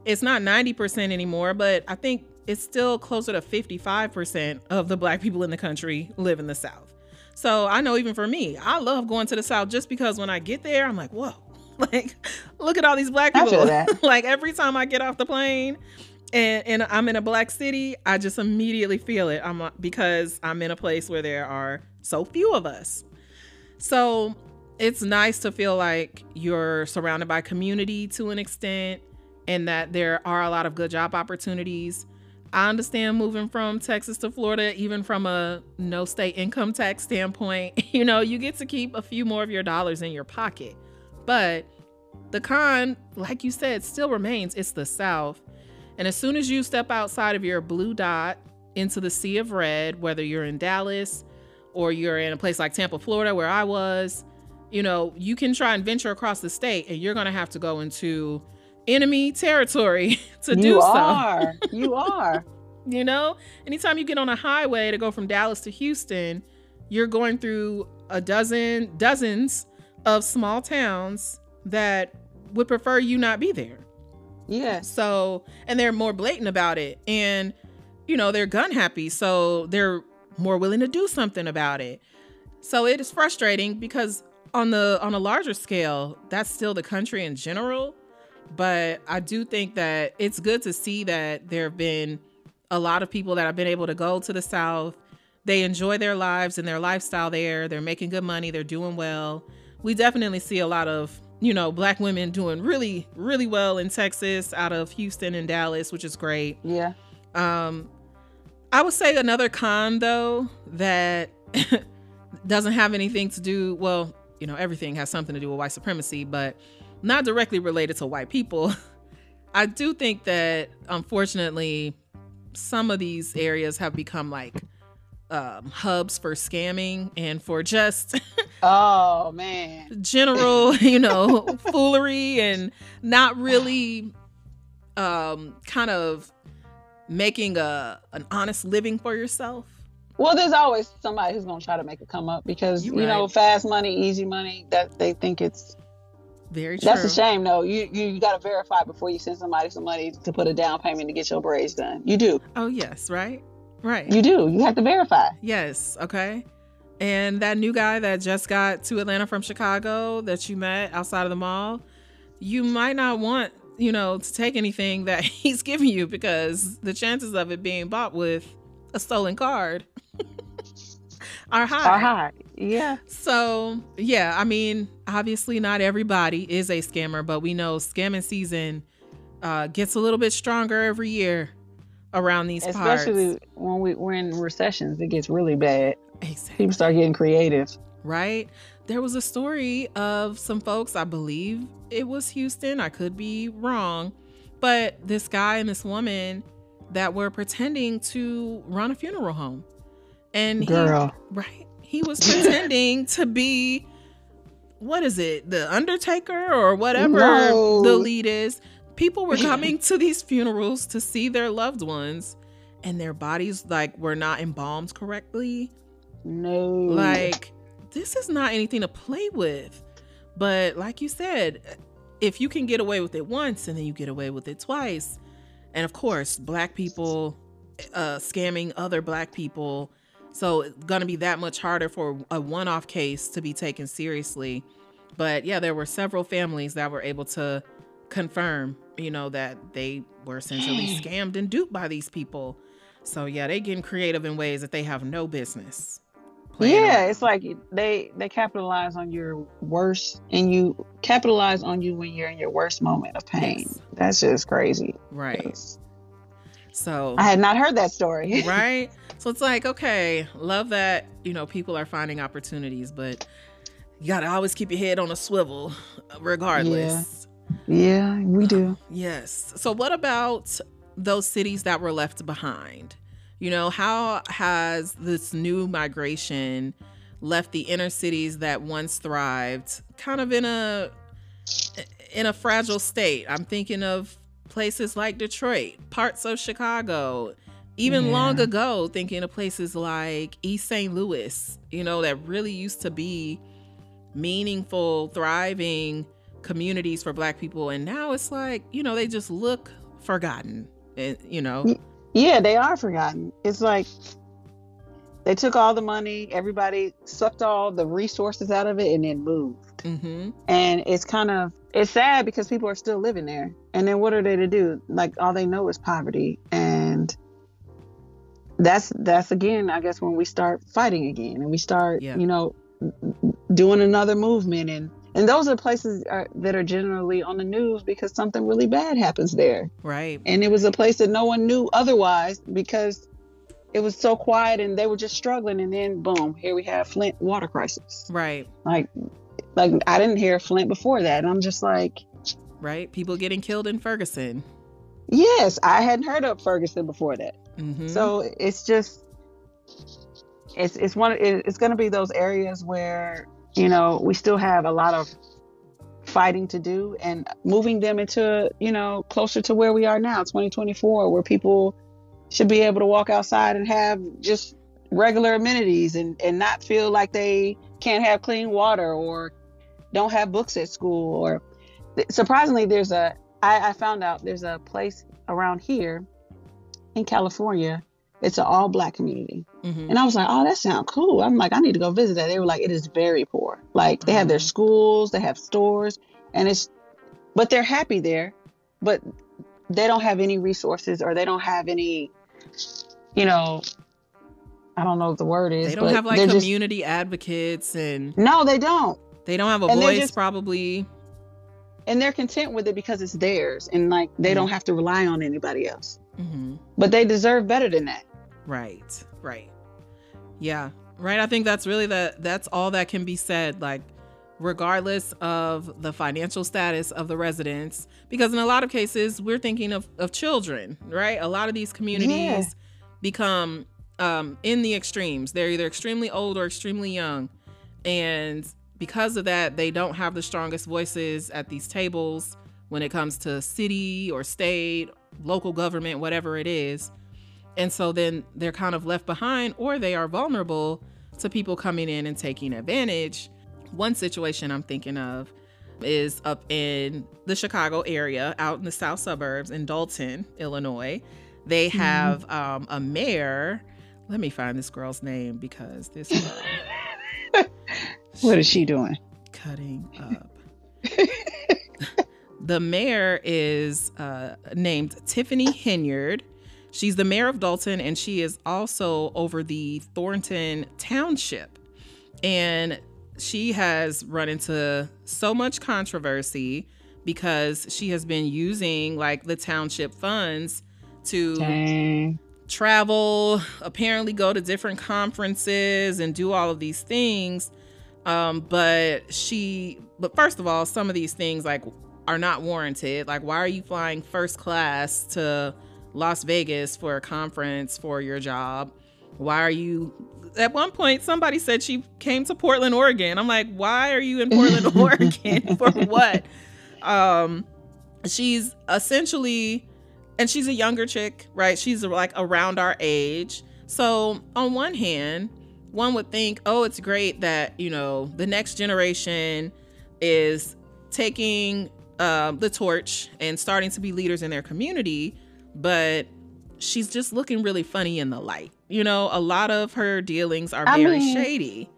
it's not 90% anymore, but I think it's still closer to 55% of the black people in the country live in the South. So I know even for me, I love going to the South just because when I get there, I'm like, whoa, like, look at all these black people. like every time I get off the plane, and and I'm in a black city, I just immediately feel it. I'm uh, because I'm in a place where there are so few of us. So it's nice to feel like you're surrounded by community to an extent and that there are a lot of good job opportunities. I understand moving from Texas to Florida, even from a no state income tax standpoint, you know, you get to keep a few more of your dollars in your pocket. But the con, like you said, still remains it's the South. And as soon as you step outside of your blue dot into the sea of red, whether you're in Dallas or you're in a place like Tampa, Florida, where I was, you know, you can try and venture across the state and you're going to have to go into enemy territory to you do so. You are. You are. you know, anytime you get on a highway to go from Dallas to Houston, you're going through a dozen, dozens of small towns that would prefer you not be there. Yeah. So, and they're more blatant about it. And, you know, they're gun happy. So they're more willing to do something about it. So it is frustrating because on the on a larger scale, that's still the country in general. But I do think that it's good to see that there have been a lot of people that have been able to go to the South. They enjoy their lives and their lifestyle there. They're making good money. They're doing well. We definitely see a lot of, you know, black women doing really, really well in Texas, out of Houston and Dallas, which is great. Yeah. Um, I would say another con though that doesn't have anything to do. Well, you know, everything has something to do with white supremacy, but not directly related to white people. I do think that unfortunately, some of these areas have become like um, hubs for scamming and for just oh man general you know foolery and not really um kind of making a an honest living for yourself well there's always somebody who's going to try to make it come up because You you know fast money easy money that they think it's very true that's a shame though. You you, you got to verify before you send somebody some money to put a down payment to get your braids done. You do. Oh yes right? Right. You do. You have to verify. Yes, okay. And that new guy that just got to Atlanta from Chicago that you met outside of the mall, you might not want, you know, to take anything that he's giving you because the chances of it being bought with a stolen card are high. are high yeah So, yeah, I mean, obviously not everybody is a scammer, but we know scamming season uh, gets a little bit stronger every year around these parts. especially parts. when we, we're in recessions it gets really bad Exactly. people start getting creative right? There was a story of some folks, I believe it was Houston, I could be wrong, but this guy and this woman that were pretending to run a funeral home. And girl he, right? He was pretending to be what is it, the Undertaker or whatever No. the lead is. People were coming to these funerals to see their loved ones and their bodies like were not embalmed correctly no like this is not anything to play with but like you said if you can get away with it once and then you get away with it twice and of course black people uh scamming other black people so it's gonna be that much harder for a one-off case to be taken seriously. But yeah there were several families that were able to confirm you know that they were essentially scammed and duped by these people. So yeah they getting creative in ways that they have no business yeah around. it's like they they capitalize on your worst and you capitalize on you when you're in your worst moment of pain. Yes. that's just crazy. Right so i had not heard that story. Right? So it's like okay love that you know people are finding opportunities but you gotta always keep your head on a swivel regardless. Yeah. We do. Yes. So what about those cities that were left behind? You know how has this new migration left the inner cities that once thrived kind of in a in a fragile state? I'm thinking of places like detroit parts of chicago even Yeah. long ago thinking of places like east st louis you know that really used to be meaningful thriving communities for black people. And now it's like you know they just look forgotten and you know? Yeah they are forgotten. It's like they took all the money everybody sucked all the resources out of it and then moved. Hmm and it's kind of it's sad because people are still living there. And then what are they to do? Like all they know is poverty. And that's that's again i guess when we start fighting again and we start Yeah. you know doing another movement. And and those are places are, that are generally on the news because something really bad happens there. Right. And it was a place that no one knew otherwise because it was so quiet and they were just struggling. And then boom here we have flint water crisis. Right. Like like i didn't hear flint before that and i'm just like right? People getting killed in ferguson. Yes i hadn't heard of ferguson before that. Hmm so it's just it's it's one it's going to be those areas where you know we still have a lot of fighting to do and moving them into you know closer to where we are now 2024 where people should be able to walk outside and have just regular amenities and and not feel like they can't have clean water or don't have books at school or surprisingly there's a I, I found out there's a place around here in California. It's an all black community. hmm And I was like, oh, that sounds cool. I'm like, I need to go visit that. They were like, it is very poor. Like they have their Mhm. schools, they have stores, and it's, but they're happy there. but they don't have any resources or they don't have any, you know, I don't know what the word is. They don't but have like they're just- community advocates and no, they don't. They don't have a And voice just- probably. And they're content with it because it's theirs and like they Mhm. don't have to rely on anybody else. hmm But they deserve better than that. Right, right. Yeah, right. I think that's really the that's all that can be said. Like, regardless of the financial status of the residents, because in a lot of cases we're thinking of of children, right? A lot of these communities Yeah. become um, in the extremes. They're either extremely old or extremely young, and because of that, they don't have the strongest voices at these tables when it comes to city or state, local government, whatever it is. And so then they're kind of left behind or they are vulnerable to people coming in and taking advantage. One situation I'm thinking of is up in the Chicago area, out in the south suburbs in Dolton, Illinois. They have um, a mayor. Let me find this girl's name because this girl What is she doing? cutting up. the mayor is uh, named Tiffany Henyard. She's the mayor of Dolton, and she is also over the Thornton Township. And she has run into so much controversy because she has been using like the township funds to Dang. travel, apparently go to different conferences and do all of these things. Um, but she, but first of all, some of these things like are not warranted. Like, why are you flying first class to Las Vegas for a conference for your job? Why are you? At one point, somebody said she came to Portland, Oregon. I'm like, why are you in Portland, Oregon for what? Um, she's essentially and she's a younger chick, right? She's like around our age. So, on one hand, one would think, oh, it's great that, you know, the next generation is taking uh, the torch and starting to be leaders in their community, but she's just looking really funny in the light. You know, a lot of her dealings are I very mean, shady.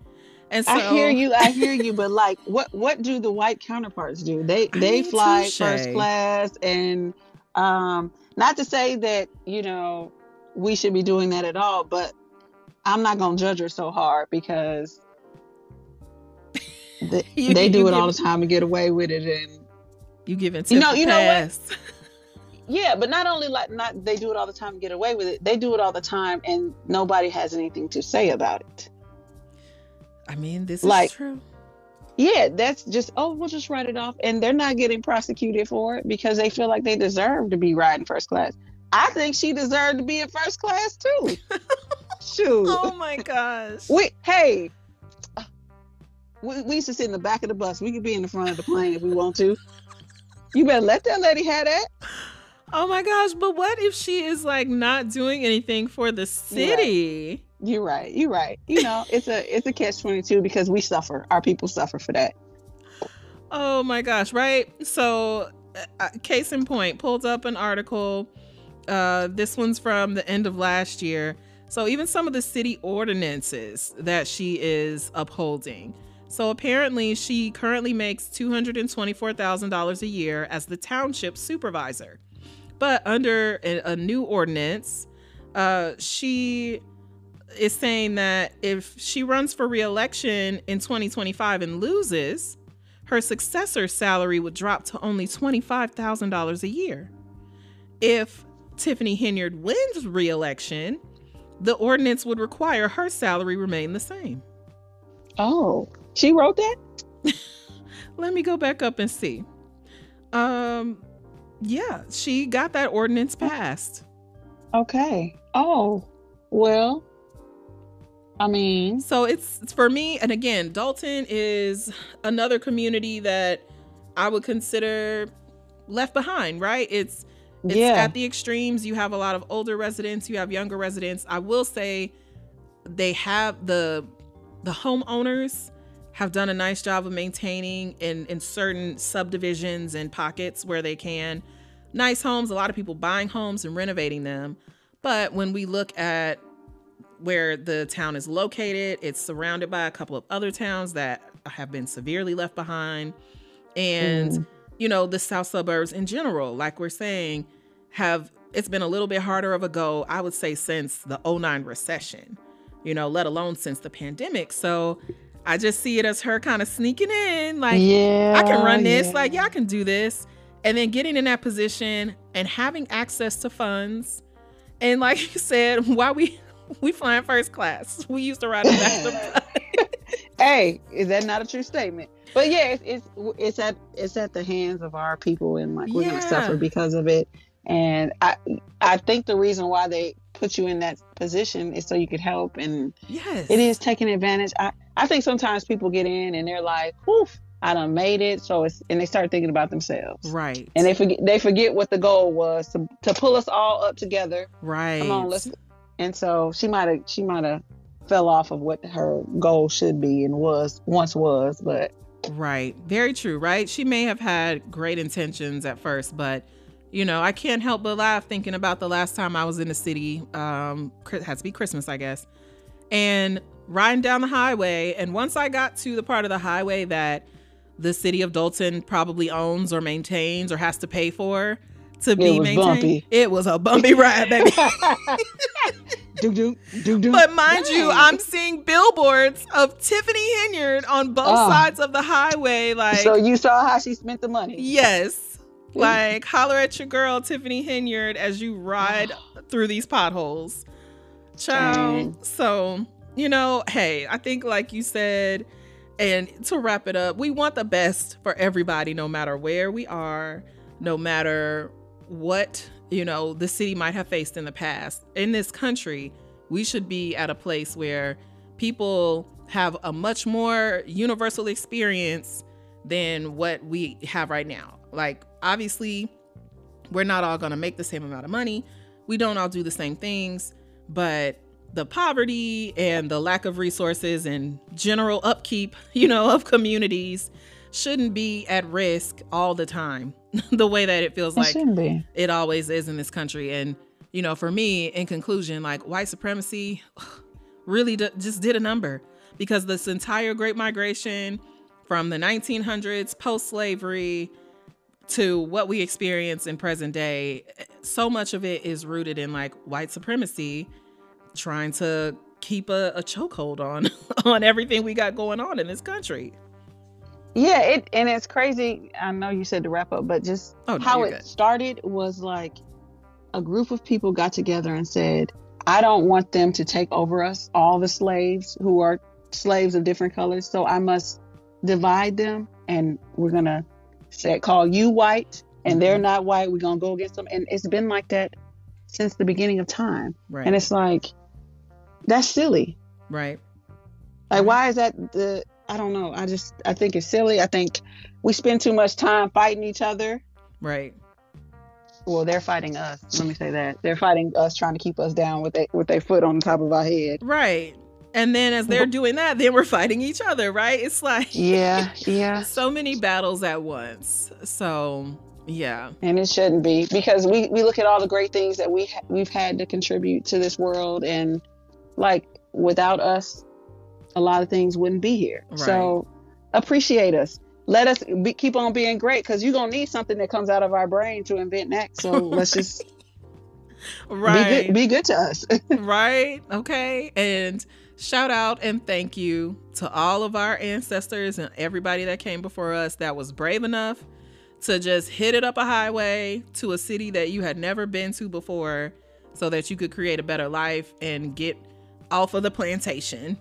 And so I hear you. I hear you. But like, what what do the white counterparts do? They I they fly touche. first class, and um, not to say that you know we should be doing that at all, but I'm not gonna judge her so hard because they, You- they you do it give- all the time and get away with it, and You giving You know- you know what? yeah. But not only like not they do it all the time and get away with it, they do it all the time, and nobody has anything to say about it. I mean, this Like- is true. Yeah, that's just oh, we'll just write it off, and they're not getting prosecuted for it because they feel like they deserve to be riding first class. I think she deserved to be in first class too. Shoot, Oh my gosh. we hey, we, we used to sit in the back of the bus. We could be in the front of the plane if we want to. You better let that lady have that. Oh my gosh, but what if she is like not doing anything for the city? You're right. You're right. You know, it's a it's a catch twenty two because we suffer. Our people suffer for that. Oh my gosh, right? So, uh, case in point, pulled up an article. Uh, this one's from the end of last year. So, even some of the city ordinances that she is upholding. So, apparently, she currently makes $224,000 a year as the township supervisor. But under a, a new ordinance, uh, she is saying that if she runs for reelection in 2025 and loses, her successor's salary would drop to only $25,000 a year. If Tiffany Henyard wins re-election, the ordinance would require her salary remain the same. Oh, she wrote that. Let me go back up and see. Um yeah, she got that ordinance passed. Okay. Oh, well. I mean, So it's, it's for me and again, Dolton is another community that I would consider left behind, right? It's It's yeah. at the extremes. You have a lot of older residents, you have younger residents. I will say they have the the homeowners have done a nice job of maintaining in in certain subdivisions and pockets where they can nice homes, a lot of people buying homes and renovating them. But when we look at where the town is located, it's surrounded by a couple of other towns that have been severely left behind. And Mm. you know, the south suburbs in general, like we're saying, have it's been a little bit harder of a go, I would say, since the 09 recession, you know, let alone since the pandemic. So I just see it as her kind of sneaking in, like, yeah, I can run this, yeah. like, yeah, I can do this. And then getting in that position and having access to funds. And like you said, why we we flying first class. We used to ride the back hey, is that not a true statement? But yeah, it's it's it's at it's at the hands of our people, and like we're Yeah. gonna suffer because of it. And I I think the reason why they put you in that position is so you could help, and Yes. it is taking advantage. I I think sometimes people get in and they're like, "Woof, I done made it," so it's and they start thinking about themselves. Right. And they forget they forget what the goal was to, to pull us all up together right. Come on, let's. And so she might have she might have fell off of what her goal should be and was once was, but Right. Very true, right? She may have had great intentions at first, but you know, I can't help but laugh thinking about the last time I was in the city. Um, it had to be Christmas, I guess. And riding down the highway, and once I got to the part of the highway that the city of Dolton probably owns or maintains or has to pay for to be maintained, bumpy. it was a bumpy ride, baby. do do do do. But mind you, I'm seeing billboards of Tiffany Henyard on both Oh. sides of the highway. Like, so you saw how she spent the money. yes. Like, holler at your girl, Tiffany Henyard, as you ride through these potholes. Child. So, you know, hey, I think, like you said, and to wrap it up, we want the best for everybody, no matter where we are, no matter what, you know, the city might have faced in the past. In this country, we should be at a place where people have a much more universal experience than what we have right now. Like, obviously, we're not all going to make the same amount of money. We don't all do the same things, but the poverty and the lack of resources and general upkeep, you know, of communities shouldn't be at risk all the time the way that it feels It like it always is in this country. And, you know, for me, in conclusion, like white supremacy really d- just did a number because this entire Great Migration from the 1900s, post slavery, to what we experience in present day, so much of it is rooted in like white supremacy trying to keep a, a chokehold on on everything we got going on in this country. Yeah, it and it's crazy. I know you said to wrap up, but just Oh, no, how it good. started was like a group of people got together and said, I don't want them to take over us, all the slaves who are slaves of different colors. So I must divide them and we're gonna say call you white and they're Mhm. not white. We're gonna go against them. And it's been like that since the beginning of time. Right. And it's like that's silly. right. Like, why is that the? I don't know. I just I think it's silly. I think we spend too much time fighting each other. Right. Well, they're fighting us. Let me say that they're fighting us, trying to keep us down with they with their foot on the top of our head. Right. And then as they're doing that, then we're fighting each other, right? It's like Yeah, yeah. so many battles at once. So, yeah. And it shouldn't be because we we look at all the great things that we ha- we've had to contribute to this world, and like without us, a lot of things wouldn't be here. So appreciate us. Let us be, keep on being great because you're gonna need something that comes out of our brain to invent next. So let's just be Right. good. Be good to us. right. Okay. And shout out and thank you to all of our ancestors and everybody that came before us that was brave enough to just hit it up a highway to a city that you had never been to before so that you could create a better life and get off of the plantation,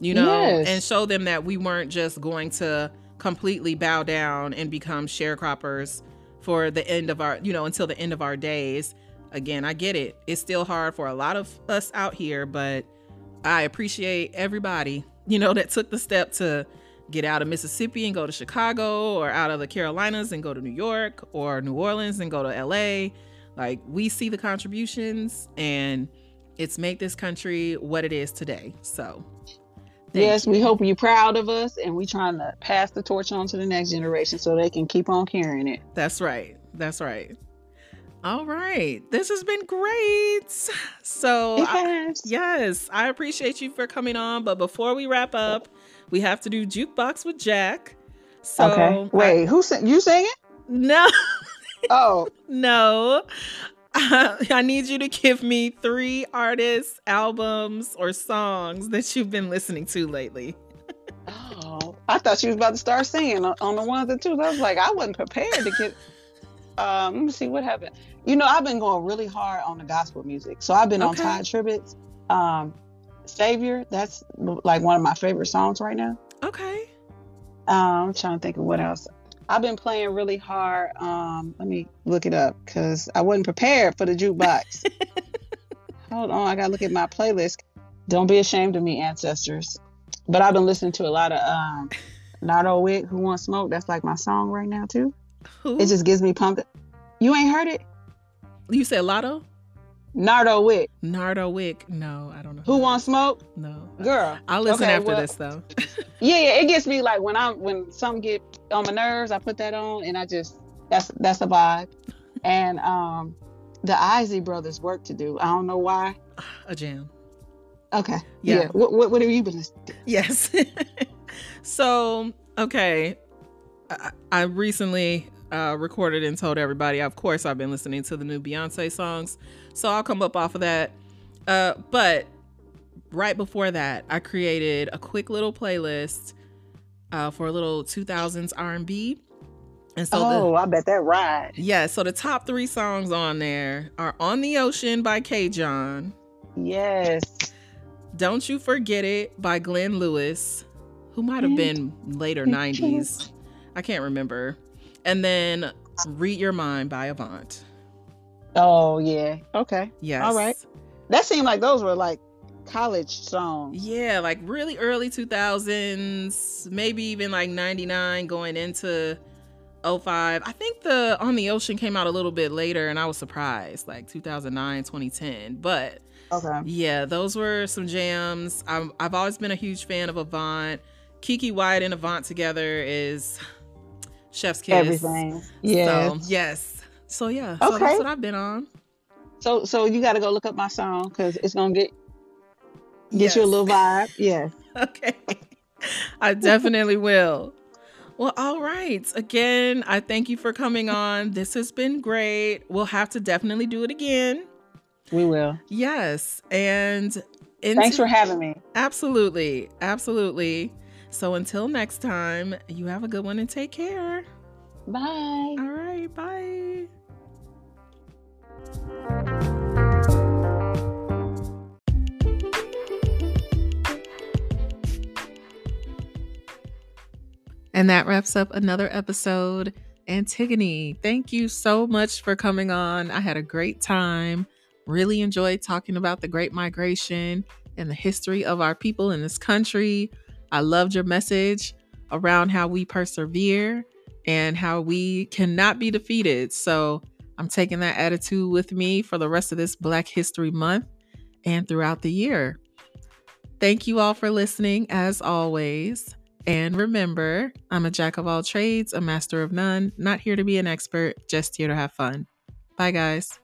you know, Yes. and show them that we weren't just going to completely bow down and become sharecroppers for the end of our, you know, until the end of our days. Again, I get it. It's still hard for a lot of us out here, but I appreciate everybody, you know, that took the step to get out of Mississippi and go to Chicago or out of the Carolinas and go to New York or New Orleans and go to LA. Like we see the contributions and it's made this country what it is today. So yes, you. we hope you're proud of us, and we're trying to pass the torch on to the next generation so they can keep on carrying it. That's right. That's right. All right. This has been great. So It I- Yes, I appreciate you for coming on. But before we wrap up, we have to do jukebox with Jack. So okay. Wait, who sang? You sang it? No, Oh, no. I need you to give me three artists, albums, or songs that you've been listening to lately. oh, I thought she was about to start singing on, on the ones and twos. I was like, I wasn't prepared to get. Um, let me see what happened. You know, I've been going really hard on the gospel music, so I've been on Okay. Todd Tribbett's um, "Savior." That's like one of my favorite songs right now. Okay. Um, I'm trying to think of what else. I've been playing really hard. Um, let me look it up because I wasn't prepared for the jukebox. Hold on, I gotta look at my playlist. Don't be ashamed of me, ancestors. But I've been listening to a lot of um, Nardo Wick, "Who Wants Smoke." That's like my song right now too. Who? It just gives me pumped. You ain't heard it? You said Lotto? Nardo Wick, Nardo Wick? No, I don't know. "Who Wants Smoke." No. Girl, I'll listen Okay, after well- this though. yeah, yeah, it gets me like when I'm when something get on my nerves, I put that on and I just that's that's a vibe. And um the Isley brothers work to do. I don't know why. A jam. Okay. Yeah. Yeah. What, what what have you been listening to? Yes. so, okay. I, I recently uh, recorded and told everybody, of course, I've been listening to the new Beyonce songs. So I'll come up off of that. Uh, but right before that, I created a quick little playlist uh, for a little 2000s R&B. And so the, oh, I bet that ride. yeah, so the top three songs on there are On the Ocean by K'Jon, Yes. Don't You Forget It by Glenn Lewis, who might have been later 90s. I can't remember. And then Read Your Mind by Avant. Oh yeah. Okay. Yes. All right. That seemed like those were like college songs. Yeah, like really early 2000s, maybe even like 99 going into 05. I think the On the Ocean came out a little bit later and I was surprised, like 2009, 2010. But Okay. Yeah, those were some jams. I'm, I've always been a huge fan of Avant. Keke Wyatt and Avant together is chef's kiss. Everything. Yeah. So, yes. So yeah. So Okay. that's what I've been on. So so you got to go look up my song because it's gonna get get Yes. you a little vibe. Yeah. Okay. I definitely will. Well, all right. Again, I thank you for coming on. This has been great. We'll have to definitely do it again. We will. Yes. And Thanks for having me. Absolutely. Absolutely. So until next time, you have a good one and take care. Bye. All right. Bye. And that wraps up another episode. Antigone, thank you so much for coming on. I had a great time. Really enjoyed talking about the Great Migration and the history of our people in this country. I loved your message around how we persevere and how we cannot be defeated. So I'm taking that attitude with me for the rest of this Black History Month and throughout the year. Thank you all for listening, as always. And remember, I'm a jack of all trades, a master of none, not here to be an expert, just here to have fun. Bye, guys.